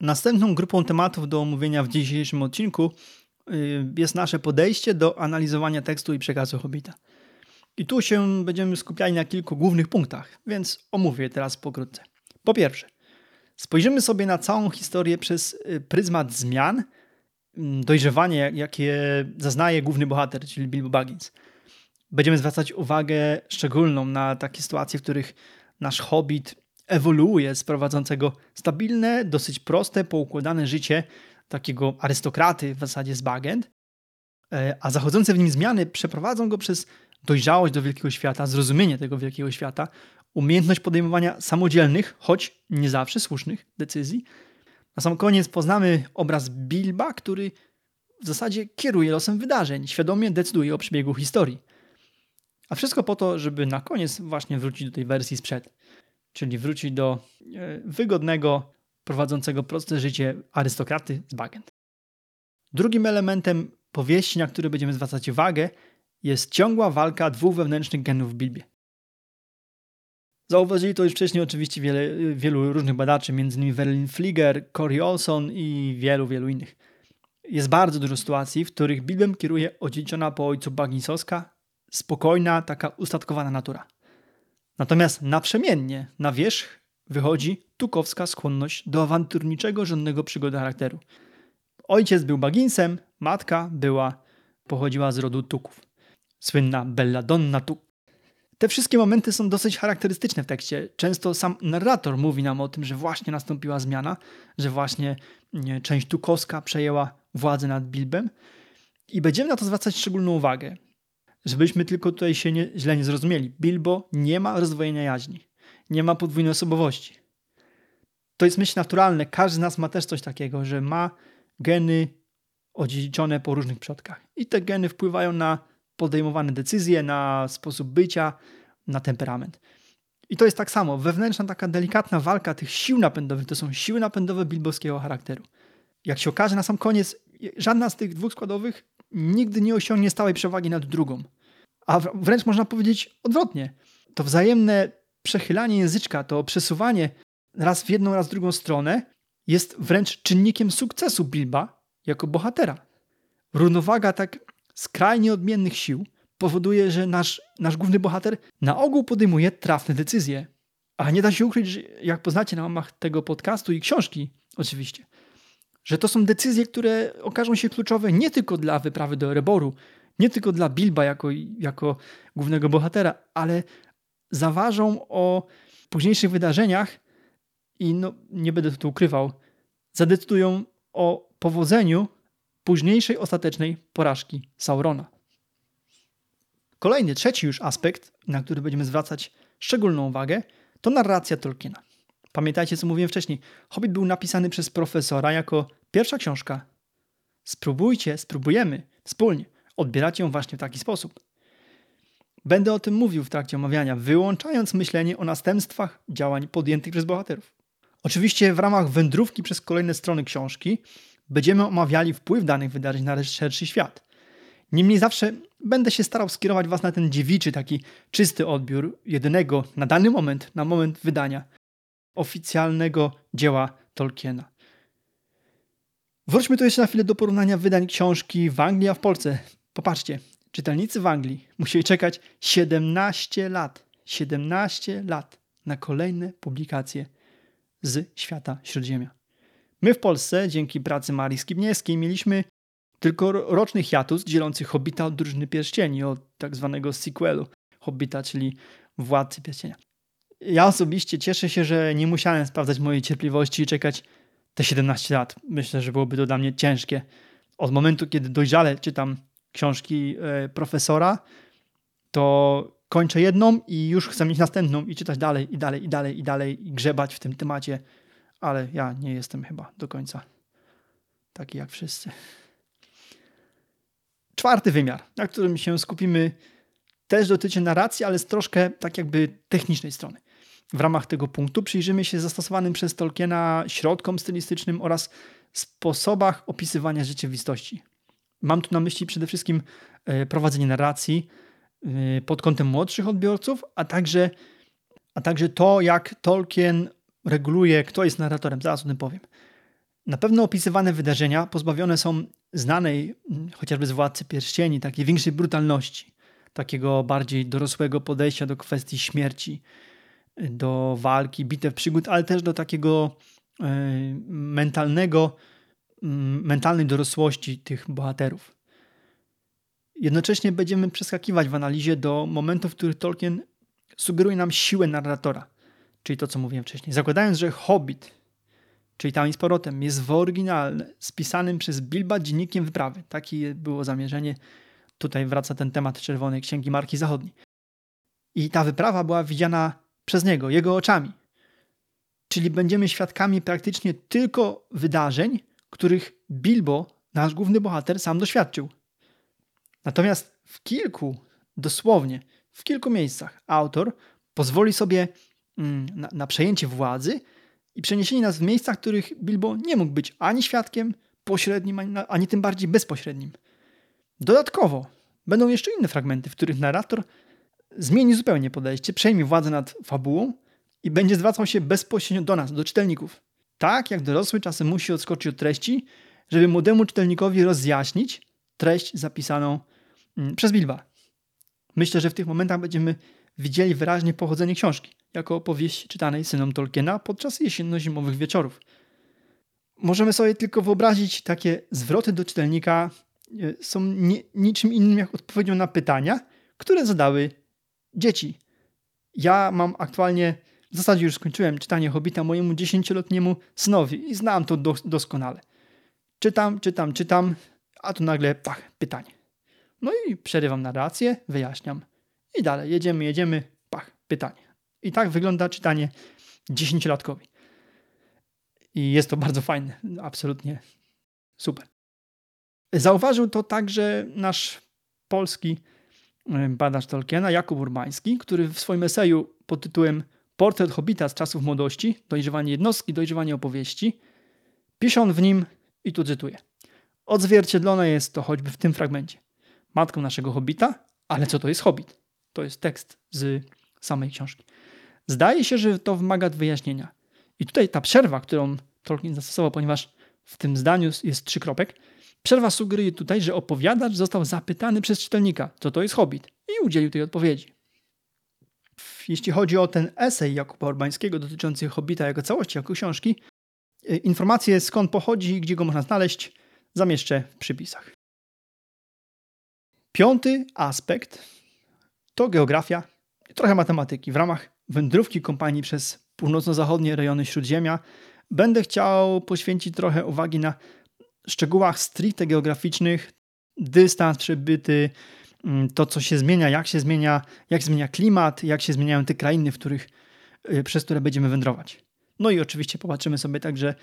Następną grupą tematów do omówienia w dzisiejszym odcinku y, jest nasze podejście do analizowania tekstu i przekazu Hobbita. I tu się będziemy skupiali na kilku głównych punktach, więc omówię je teraz pokrótce. Po pierwsze, spojrzymy sobie na całą historię przez y, pryzmat zmian, dojrzewanie, jakie zaznaje główny bohater, czyli Bilbo Baggins. Będziemy zwracać uwagę szczególną na takie sytuacje, w których nasz hobbit ewoluuje z prowadzącego stabilne, dosyć proste, poukładane życie takiego arystokraty w zasadzie z Bagend, e, a zachodzące w nim zmiany przeprowadzą go przez dojrzałość do wielkiego świata, zrozumienie tego wielkiego świata, umiejętność podejmowania samodzielnych, choć nie zawsze słusznych decyzji. Na sam koniec poznamy obraz Bilba, który w zasadzie kieruje losem wydarzeń, świadomie decyduje o przebiegu historii. A wszystko po to, żeby na koniec właśnie wrócić do tej wersji sprzed, czyli wrócić do e, wygodnego, prowadzącego proste życie arystokraty z Bagend. Drugim elementem powieści, na który będziemy zwracać uwagę, jest ciągła walka dwóch wewnętrznych genów w Bilbie. Zauważyli to już wcześniej oczywiście wiele, wielu różnych badaczy, m.in. Verlin Flieger, Corey Olson i wielu, wielu innych. Jest bardzo dużo sytuacji, w których Bilbem kieruje odziedziczona po ojcu Bagnisowska, spokojna, taka ustatkowana natura. Natomiast naprzemiennie na wierzch wychodzi tukowska skłonność do awanturniczego, żądnego przygody charakteru. Ojciec był Baginsem, matka była, pochodziła z rodu Tuków słynna Belladonna tu. Te wszystkie momenty są dosyć charakterystyczne w tekście. Często sam narrator mówi nam o tym, że właśnie nastąpiła zmiana, że właśnie nie, część Tukowska przejęła władzę nad Bilbem i będziemy na to zwracać szczególną uwagę. Żebyśmy tylko tutaj się nie, źle nie zrozumieli. Bilbo nie ma rozdwojenia jaźni. Nie ma podwójnej osobowości. To jest myśl naturalne. Każdy z nas ma też coś takiego, że ma geny odziedziczone po różnych przodkach. I te geny wpływają na podejmowane decyzje, na sposób bycia, na temperament. I to jest tak samo. Wewnętrzna taka delikatna walka tych sił napędowych to są siły napędowe bilbowskiego charakteru. Jak się okaże na sam koniec, żadna z tych dwóch składowych nigdy nie osiągnie stałej przewagi nad drugą. A wręcz można powiedzieć odwrotnie. To wzajemne przechylanie języczka, to przesuwanie raz w jedną, raz w drugą stronę jest wręcz czynnikiem sukcesu Bilba jako bohatera. Równowaga tak skrajnie odmiennych sił powoduje, że nasz, nasz główny bohater na ogół podejmuje trafne decyzje. A nie da się ukryć, że jak poznacie na łamach tego podcastu i książki, oczywiście, że to są decyzje, które okażą się kluczowe nie tylko dla wyprawy do Ereboru, nie tylko dla Bilba jako, jako głównego bohatera, ale zaważą o późniejszych wydarzeniach i no, nie będę tu ukrywał, zadecydują o powodzeniu późniejszej ostatecznej porażki Saurona. Kolejny, trzeci już aspekt, na który będziemy zwracać szczególną uwagę, to narracja Tolkiena. Pamiętajcie, co mówiłem wcześniej. Hobbit był napisany przez profesora jako pierwsza książka. Spróbujcie, spróbujemy wspólnie odbierać ją właśnie w taki sposób. Będę o tym mówił w trakcie omawiania, wyłączając myślenie o następstwach działań podjętych przez bohaterów. Oczywiście w ramach wędrówki przez kolejne strony książki będziemy omawiali wpływ danych wydarzeń na szerszy świat. Niemniej zawsze będę się starał skierować Was na ten dziewiczy, taki czysty odbiór jedynego na dany moment, na moment wydania oficjalnego dzieła Tolkiena. Wróćmy tu jeszcze na chwilę do porównania wydań książki w Anglii a w Polsce. Popatrzcie, czytelnicy w Anglii musieli czekać 17 lat. 17 lat na kolejne publikacje z świata Śródziemia. My w Polsce, dzięki pracy Marii Skibniewskiej, mieliśmy tylko roczny hiatus dzielący Hobbita od Drużyny Pierścieni, od tak zwanego sequelu Hobbita, czyli Władcy Pierścienia. Ja osobiście cieszę się, że nie musiałem sprawdzać mojej cierpliwości i czekać te 17 lat. Myślę, że byłoby to dla mnie ciężkie. Od momentu, kiedy dojrzale czytam książki e, profesora, to kończę jedną i już chcę mieć następną i czytać dalej, i dalej, i dalej, i dalej, i grzebać w tym temacie, ale ja nie jestem chyba do końca taki jak wszyscy. Czwarty wymiar, na którym się skupimy, też dotyczy narracji, ale z troszkę tak jakby technicznej strony. W ramach tego punktu przyjrzymy się zastosowanym przez Tolkiena środkom stylistycznym oraz sposobach opisywania rzeczywistości. Mam tu na myśli przede wszystkim e, prowadzenie narracji e, pod kątem młodszych odbiorców, a także, a także to, jak Tolkien reguluje, kto jest narratorem. Zaraz o tym powiem. Na pewno opisywane wydarzenia pozbawione są znanej, chociażby z Władcy Pierścieni, takiej większej brutalności, takiego bardziej dorosłego podejścia do kwestii śmierci, do walki, bitew, przygód, ale też do takiego e, mentalnego, mentalnej dorosłości tych bohaterów. Jednocześnie będziemy przeskakiwać w analizie do momentów, w których Tolkien sugeruje nam siłę narratora, czyli to, co mówiłem wcześniej. Zakładając, że Hobbit, czyli tam i z powrotem, jest w oryginalne, spisanym przez Bilba dziennikiem wyprawy. Takie było zamierzenie. Tutaj wraca ten temat Czerwonej Księgi Marki Zachodniej. I ta wyprawa była widziana przez niego, jego oczami. Czyli będziemy świadkami praktycznie tylko wydarzeń, których Bilbo, nasz główny bohater, sam doświadczył. Natomiast w kilku, dosłownie, w kilku miejscach autor pozwoli sobie na, na przejęcie władzy i przeniesienie nas w miejscach, w których Bilbo nie mógł być ani świadkiem pośrednim, ani, ani tym bardziej bezpośrednim. Dodatkowo będą jeszcze inne fragmenty, w których narrator zmieni zupełnie podejście, przejmie władzę nad fabułą i będzie zwracał się bezpośrednio do nas, do czytelników. Tak jak dorosły czasem musi odskoczyć od treści, żeby młodemu czytelnikowi rozjaśnić treść zapisaną mm, przez Bilba. Myślę, że w tych momentach będziemy widzieli wyraźnie pochodzenie książki, jako opowieści czytanej synom Tolkiena podczas jesienno-zimowych wieczorów. Możemy sobie tylko wyobrazić takie zwroty do czytelnika e, są niczym innym jak odpowiedzią na pytania, które zadały dzieci. Ja mam aktualnie, w zasadzie już skończyłem czytanie Hobbita mojemu dziesięcioletniemu synowi i znam to dos doskonale. Czytam, czytam, czytam, a tu nagle, pach, pytanie. No i przerywam narrację, wyjaśniam. I dalej, jedziemy, jedziemy, pach, pytanie. I tak wygląda czytanie dziesięciolatkowi. I jest to bardzo fajne, absolutnie super. Zauważył to także nasz polski e, badacz Tolkiena, Jakub Urbański, który w swoim eseju pod tytułem Portret Hobita z czasów młodości, dojrzewanie jednostki, dojrzewanie opowieści, pisze on w nim, i tu cytuję, odzwierciedlone jest to choćby w tym fragmencie. Matką naszego Hobita, ale co to jest Hobbit? To jest tekst z samej książki. Zdaje się, że to wymaga wyjaśnienia. I tutaj ta przerwa, którą Tolkien zastosował, ponieważ w tym zdaniu jest trzy kropek, przerwa sugeruje tutaj, że opowiadacz został zapytany przez czytelnika, co to jest Hobbit i udzielił tej odpowiedzi. Jeśli chodzi o ten esej Jakuba Urbańskiego dotyczący Hobbita jako całości, jako książki, y, informacje skąd pochodzi i gdzie go można znaleźć zamieszczę w przypisach. Piąty aspekt to geografia i trochę matematyki. W ramach wędrówki kompanii przez północno-zachodnie rejony Śródziemia będę chciał poświęcić trochę uwagi na szczegółach stricte geograficznych, dystans przebyty, mm, to co się zmienia, jak się zmienia, jak zmienia klimat, jak się zmieniają te krainy, w których, y, przez które będziemy wędrować. No i oczywiście popatrzymy sobie także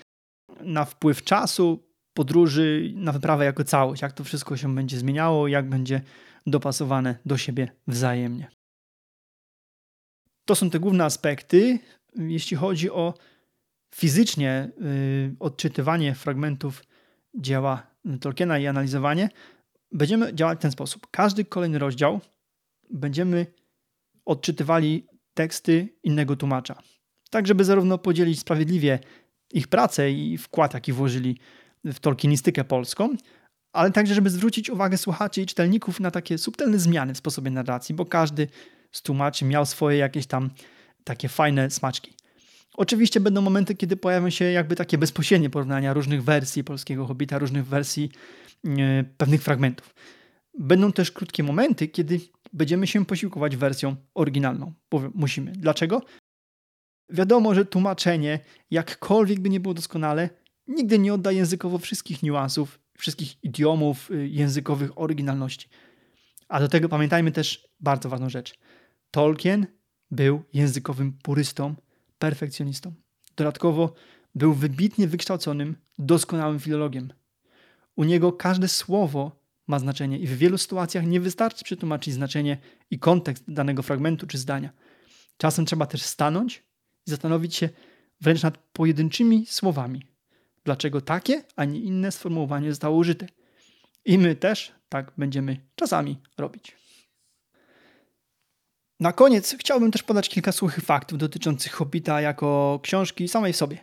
na wpływ czasu, podróży, na wyprawę jako całość, jak to wszystko się będzie zmieniało, jak będzie dopasowane do siebie wzajemnie. To są te główne aspekty, jeśli chodzi o fizycznie y, odczytywanie fragmentów dzieła Tolkiena i analizowanie. Będziemy działać w ten sposób. Każdy kolejny rozdział będziemy odczytywali teksty innego tłumacza. Tak, żeby zarówno podzielić sprawiedliwie ich pracę i wkład, jaki włożyli w tolkienistykę polską, ale także, żeby zwrócić uwagę słuchaczy i czytelników na takie subtelne zmiany w sposobie narracji, bo każdy z tłumaczy miał swoje jakieś tam takie fajne smaczki. Oczywiście będą momenty, kiedy pojawią się jakby takie bezpośrednie porównania różnych wersji polskiego Hobbita, różnych wersji e, pewnych fragmentów. Będą też krótkie momenty, kiedy będziemy się posiłkować wersją oryginalną. Powiem, musimy. Dlaczego? Wiadomo, że tłumaczenie, jakkolwiek by nie było doskonale, nigdy nie odda językowo wszystkich niuansów, wszystkich idiomów y, językowych oryginalności. A do tego pamiętajmy też bardzo ważną rzecz. Tolkien był językowym purystą, perfekcjonistą. Dodatkowo był wybitnie wykształconym, doskonałym filologiem. U niego każde słowo ma znaczenie i w wielu sytuacjach nie wystarczy przetłumaczyć znaczenie i kontekst danego fragmentu czy zdania. Czasem trzeba też stanąć i zastanowić się wręcz nad pojedynczymi słowami. Dlaczego takie, a nie inne sformułowanie zostało użyte? I my też tak będziemy czasami robić. Na koniec chciałbym też podać kilka suchych faktów dotyczących Hobbita jako książki samej sobie.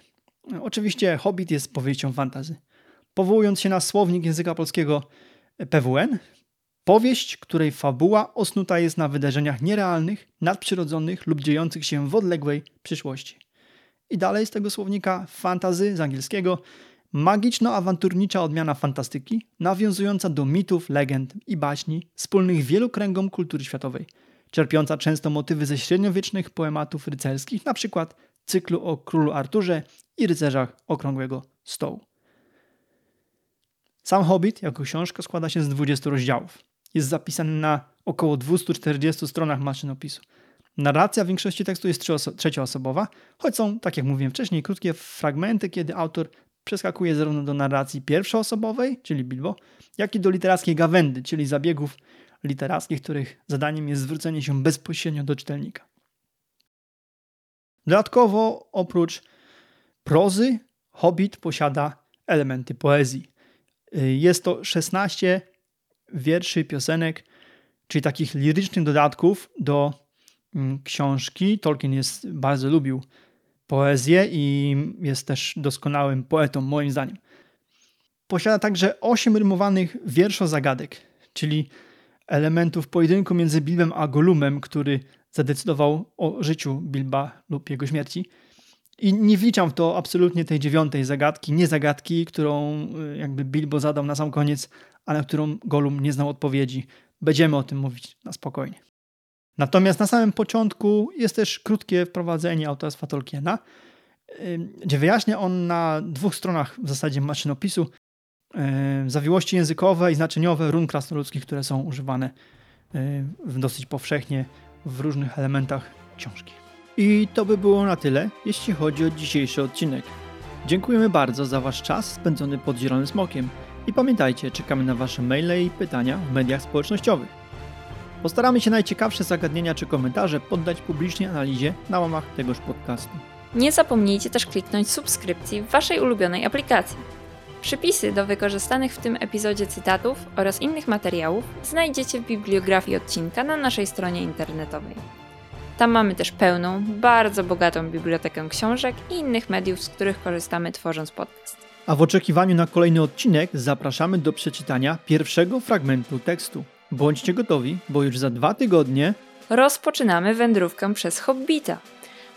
Oczywiście Hobbit jest powieścią fantazy. Powołując się na słownik języka polskiego PWN, powieść, której fabuła osnuta jest na wydarzeniach nierealnych, nadprzyrodzonych lub dziejących się w odległej przyszłości. I dalej z tego słownika fantazy z angielskiego magiczno-awanturnicza odmiana fantastyki, nawiązująca do mitów, legend i baśni wspólnych wielu kręgom kultury światowej – czerpiąca często motywy ze średniowiecznych poematów rycerskich, np. cyklu o królu Arturze i rycerzach Okrągłego Stołu. Sam Hobbit jako książka składa się z 20 rozdziałów. Jest zapisany na około 240 stronach maszynopisu. Narracja w większości tekstu jest trzecioosobowa, choć są, tak jak mówiłem wcześniej, krótkie fragmenty, kiedy autor przeskakuje zarówno do narracji pierwszoosobowej, czyli Bilbo, jak i do literackiej gawędy, czyli zabiegów literackich, których zadaniem jest zwrócenie się bezpośrednio do czytelnika. Dodatkowo, oprócz prozy, Hobbit posiada elementy poezji. Jest to 16 wierszy, piosenek, czyli takich lirycznych dodatków do mm, książki. Tolkien jest, bardzo lubił poezję i jest też doskonałym poetą, moim zdaniem. Posiada także 8 rymowanych wierszo-zagadek, czyli elementów pojedynku między Bilbem a Golumem, który zadecydował o życiu Bilba lub jego śmierci. I nie wliczam w to absolutnie tej dziewiątej zagadki, nie zagadki, którą y, jakby Bilbo zadał na sam koniec, a na którą Golum nie znał odpowiedzi. Będziemy o tym mówić na spokojnie. Natomiast na samym początku jest też krótkie wprowadzenie autorstwa Tolkiena, gdzie wyjaśnia on na dwóch stronach w zasadzie maszynopisu zawiłości językowe i znaczeniowe run krasnoludzkich, które są używane dosyć powszechnie w różnych elementach książki. I to by było na tyle, jeśli chodzi o dzisiejszy odcinek. Dziękujemy bardzo za Wasz czas spędzony pod Zielonym Smokiem i pamiętajcie, czekamy na Wasze maile i pytania w mediach społecznościowych. Postaramy się najciekawsze zagadnienia czy komentarze poddać publicznej analizie na łamach tegoż podcastu. Nie zapomnijcie też kliknąć subskrypcji w Waszej ulubionej aplikacji. Przypisy do wykorzystanych w tym epizodzie cytatów oraz innych materiałów znajdziecie w bibliografii odcinka na naszej stronie internetowej. Tam mamy też pełną, bardzo bogatą bibliotekę książek i innych mediów, z których korzystamy tworząc podcast. A w oczekiwaniu na kolejny odcinek zapraszamy do przeczytania pierwszego fragmentu tekstu. Bądźcie gotowi, bo już za dwa tygodnie rozpoczynamy wędrówkę przez Hobbita.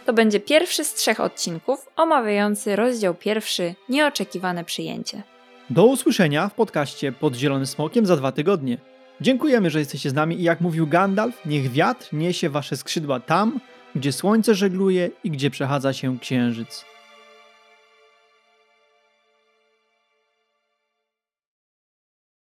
To będzie pierwszy z trzech odcinków omawiający rozdział pierwszy Nieoczekiwane przyjęcie. Do usłyszenia w podcaście Pod Zielonym Smokiem za dwa tygodnie. Dziękujemy, że jesteście z nami i jak mówił Gandalf, niech wiatr niesie wasze skrzydła tam, gdzie słońce żegluje i gdzie przechadza się księżyc.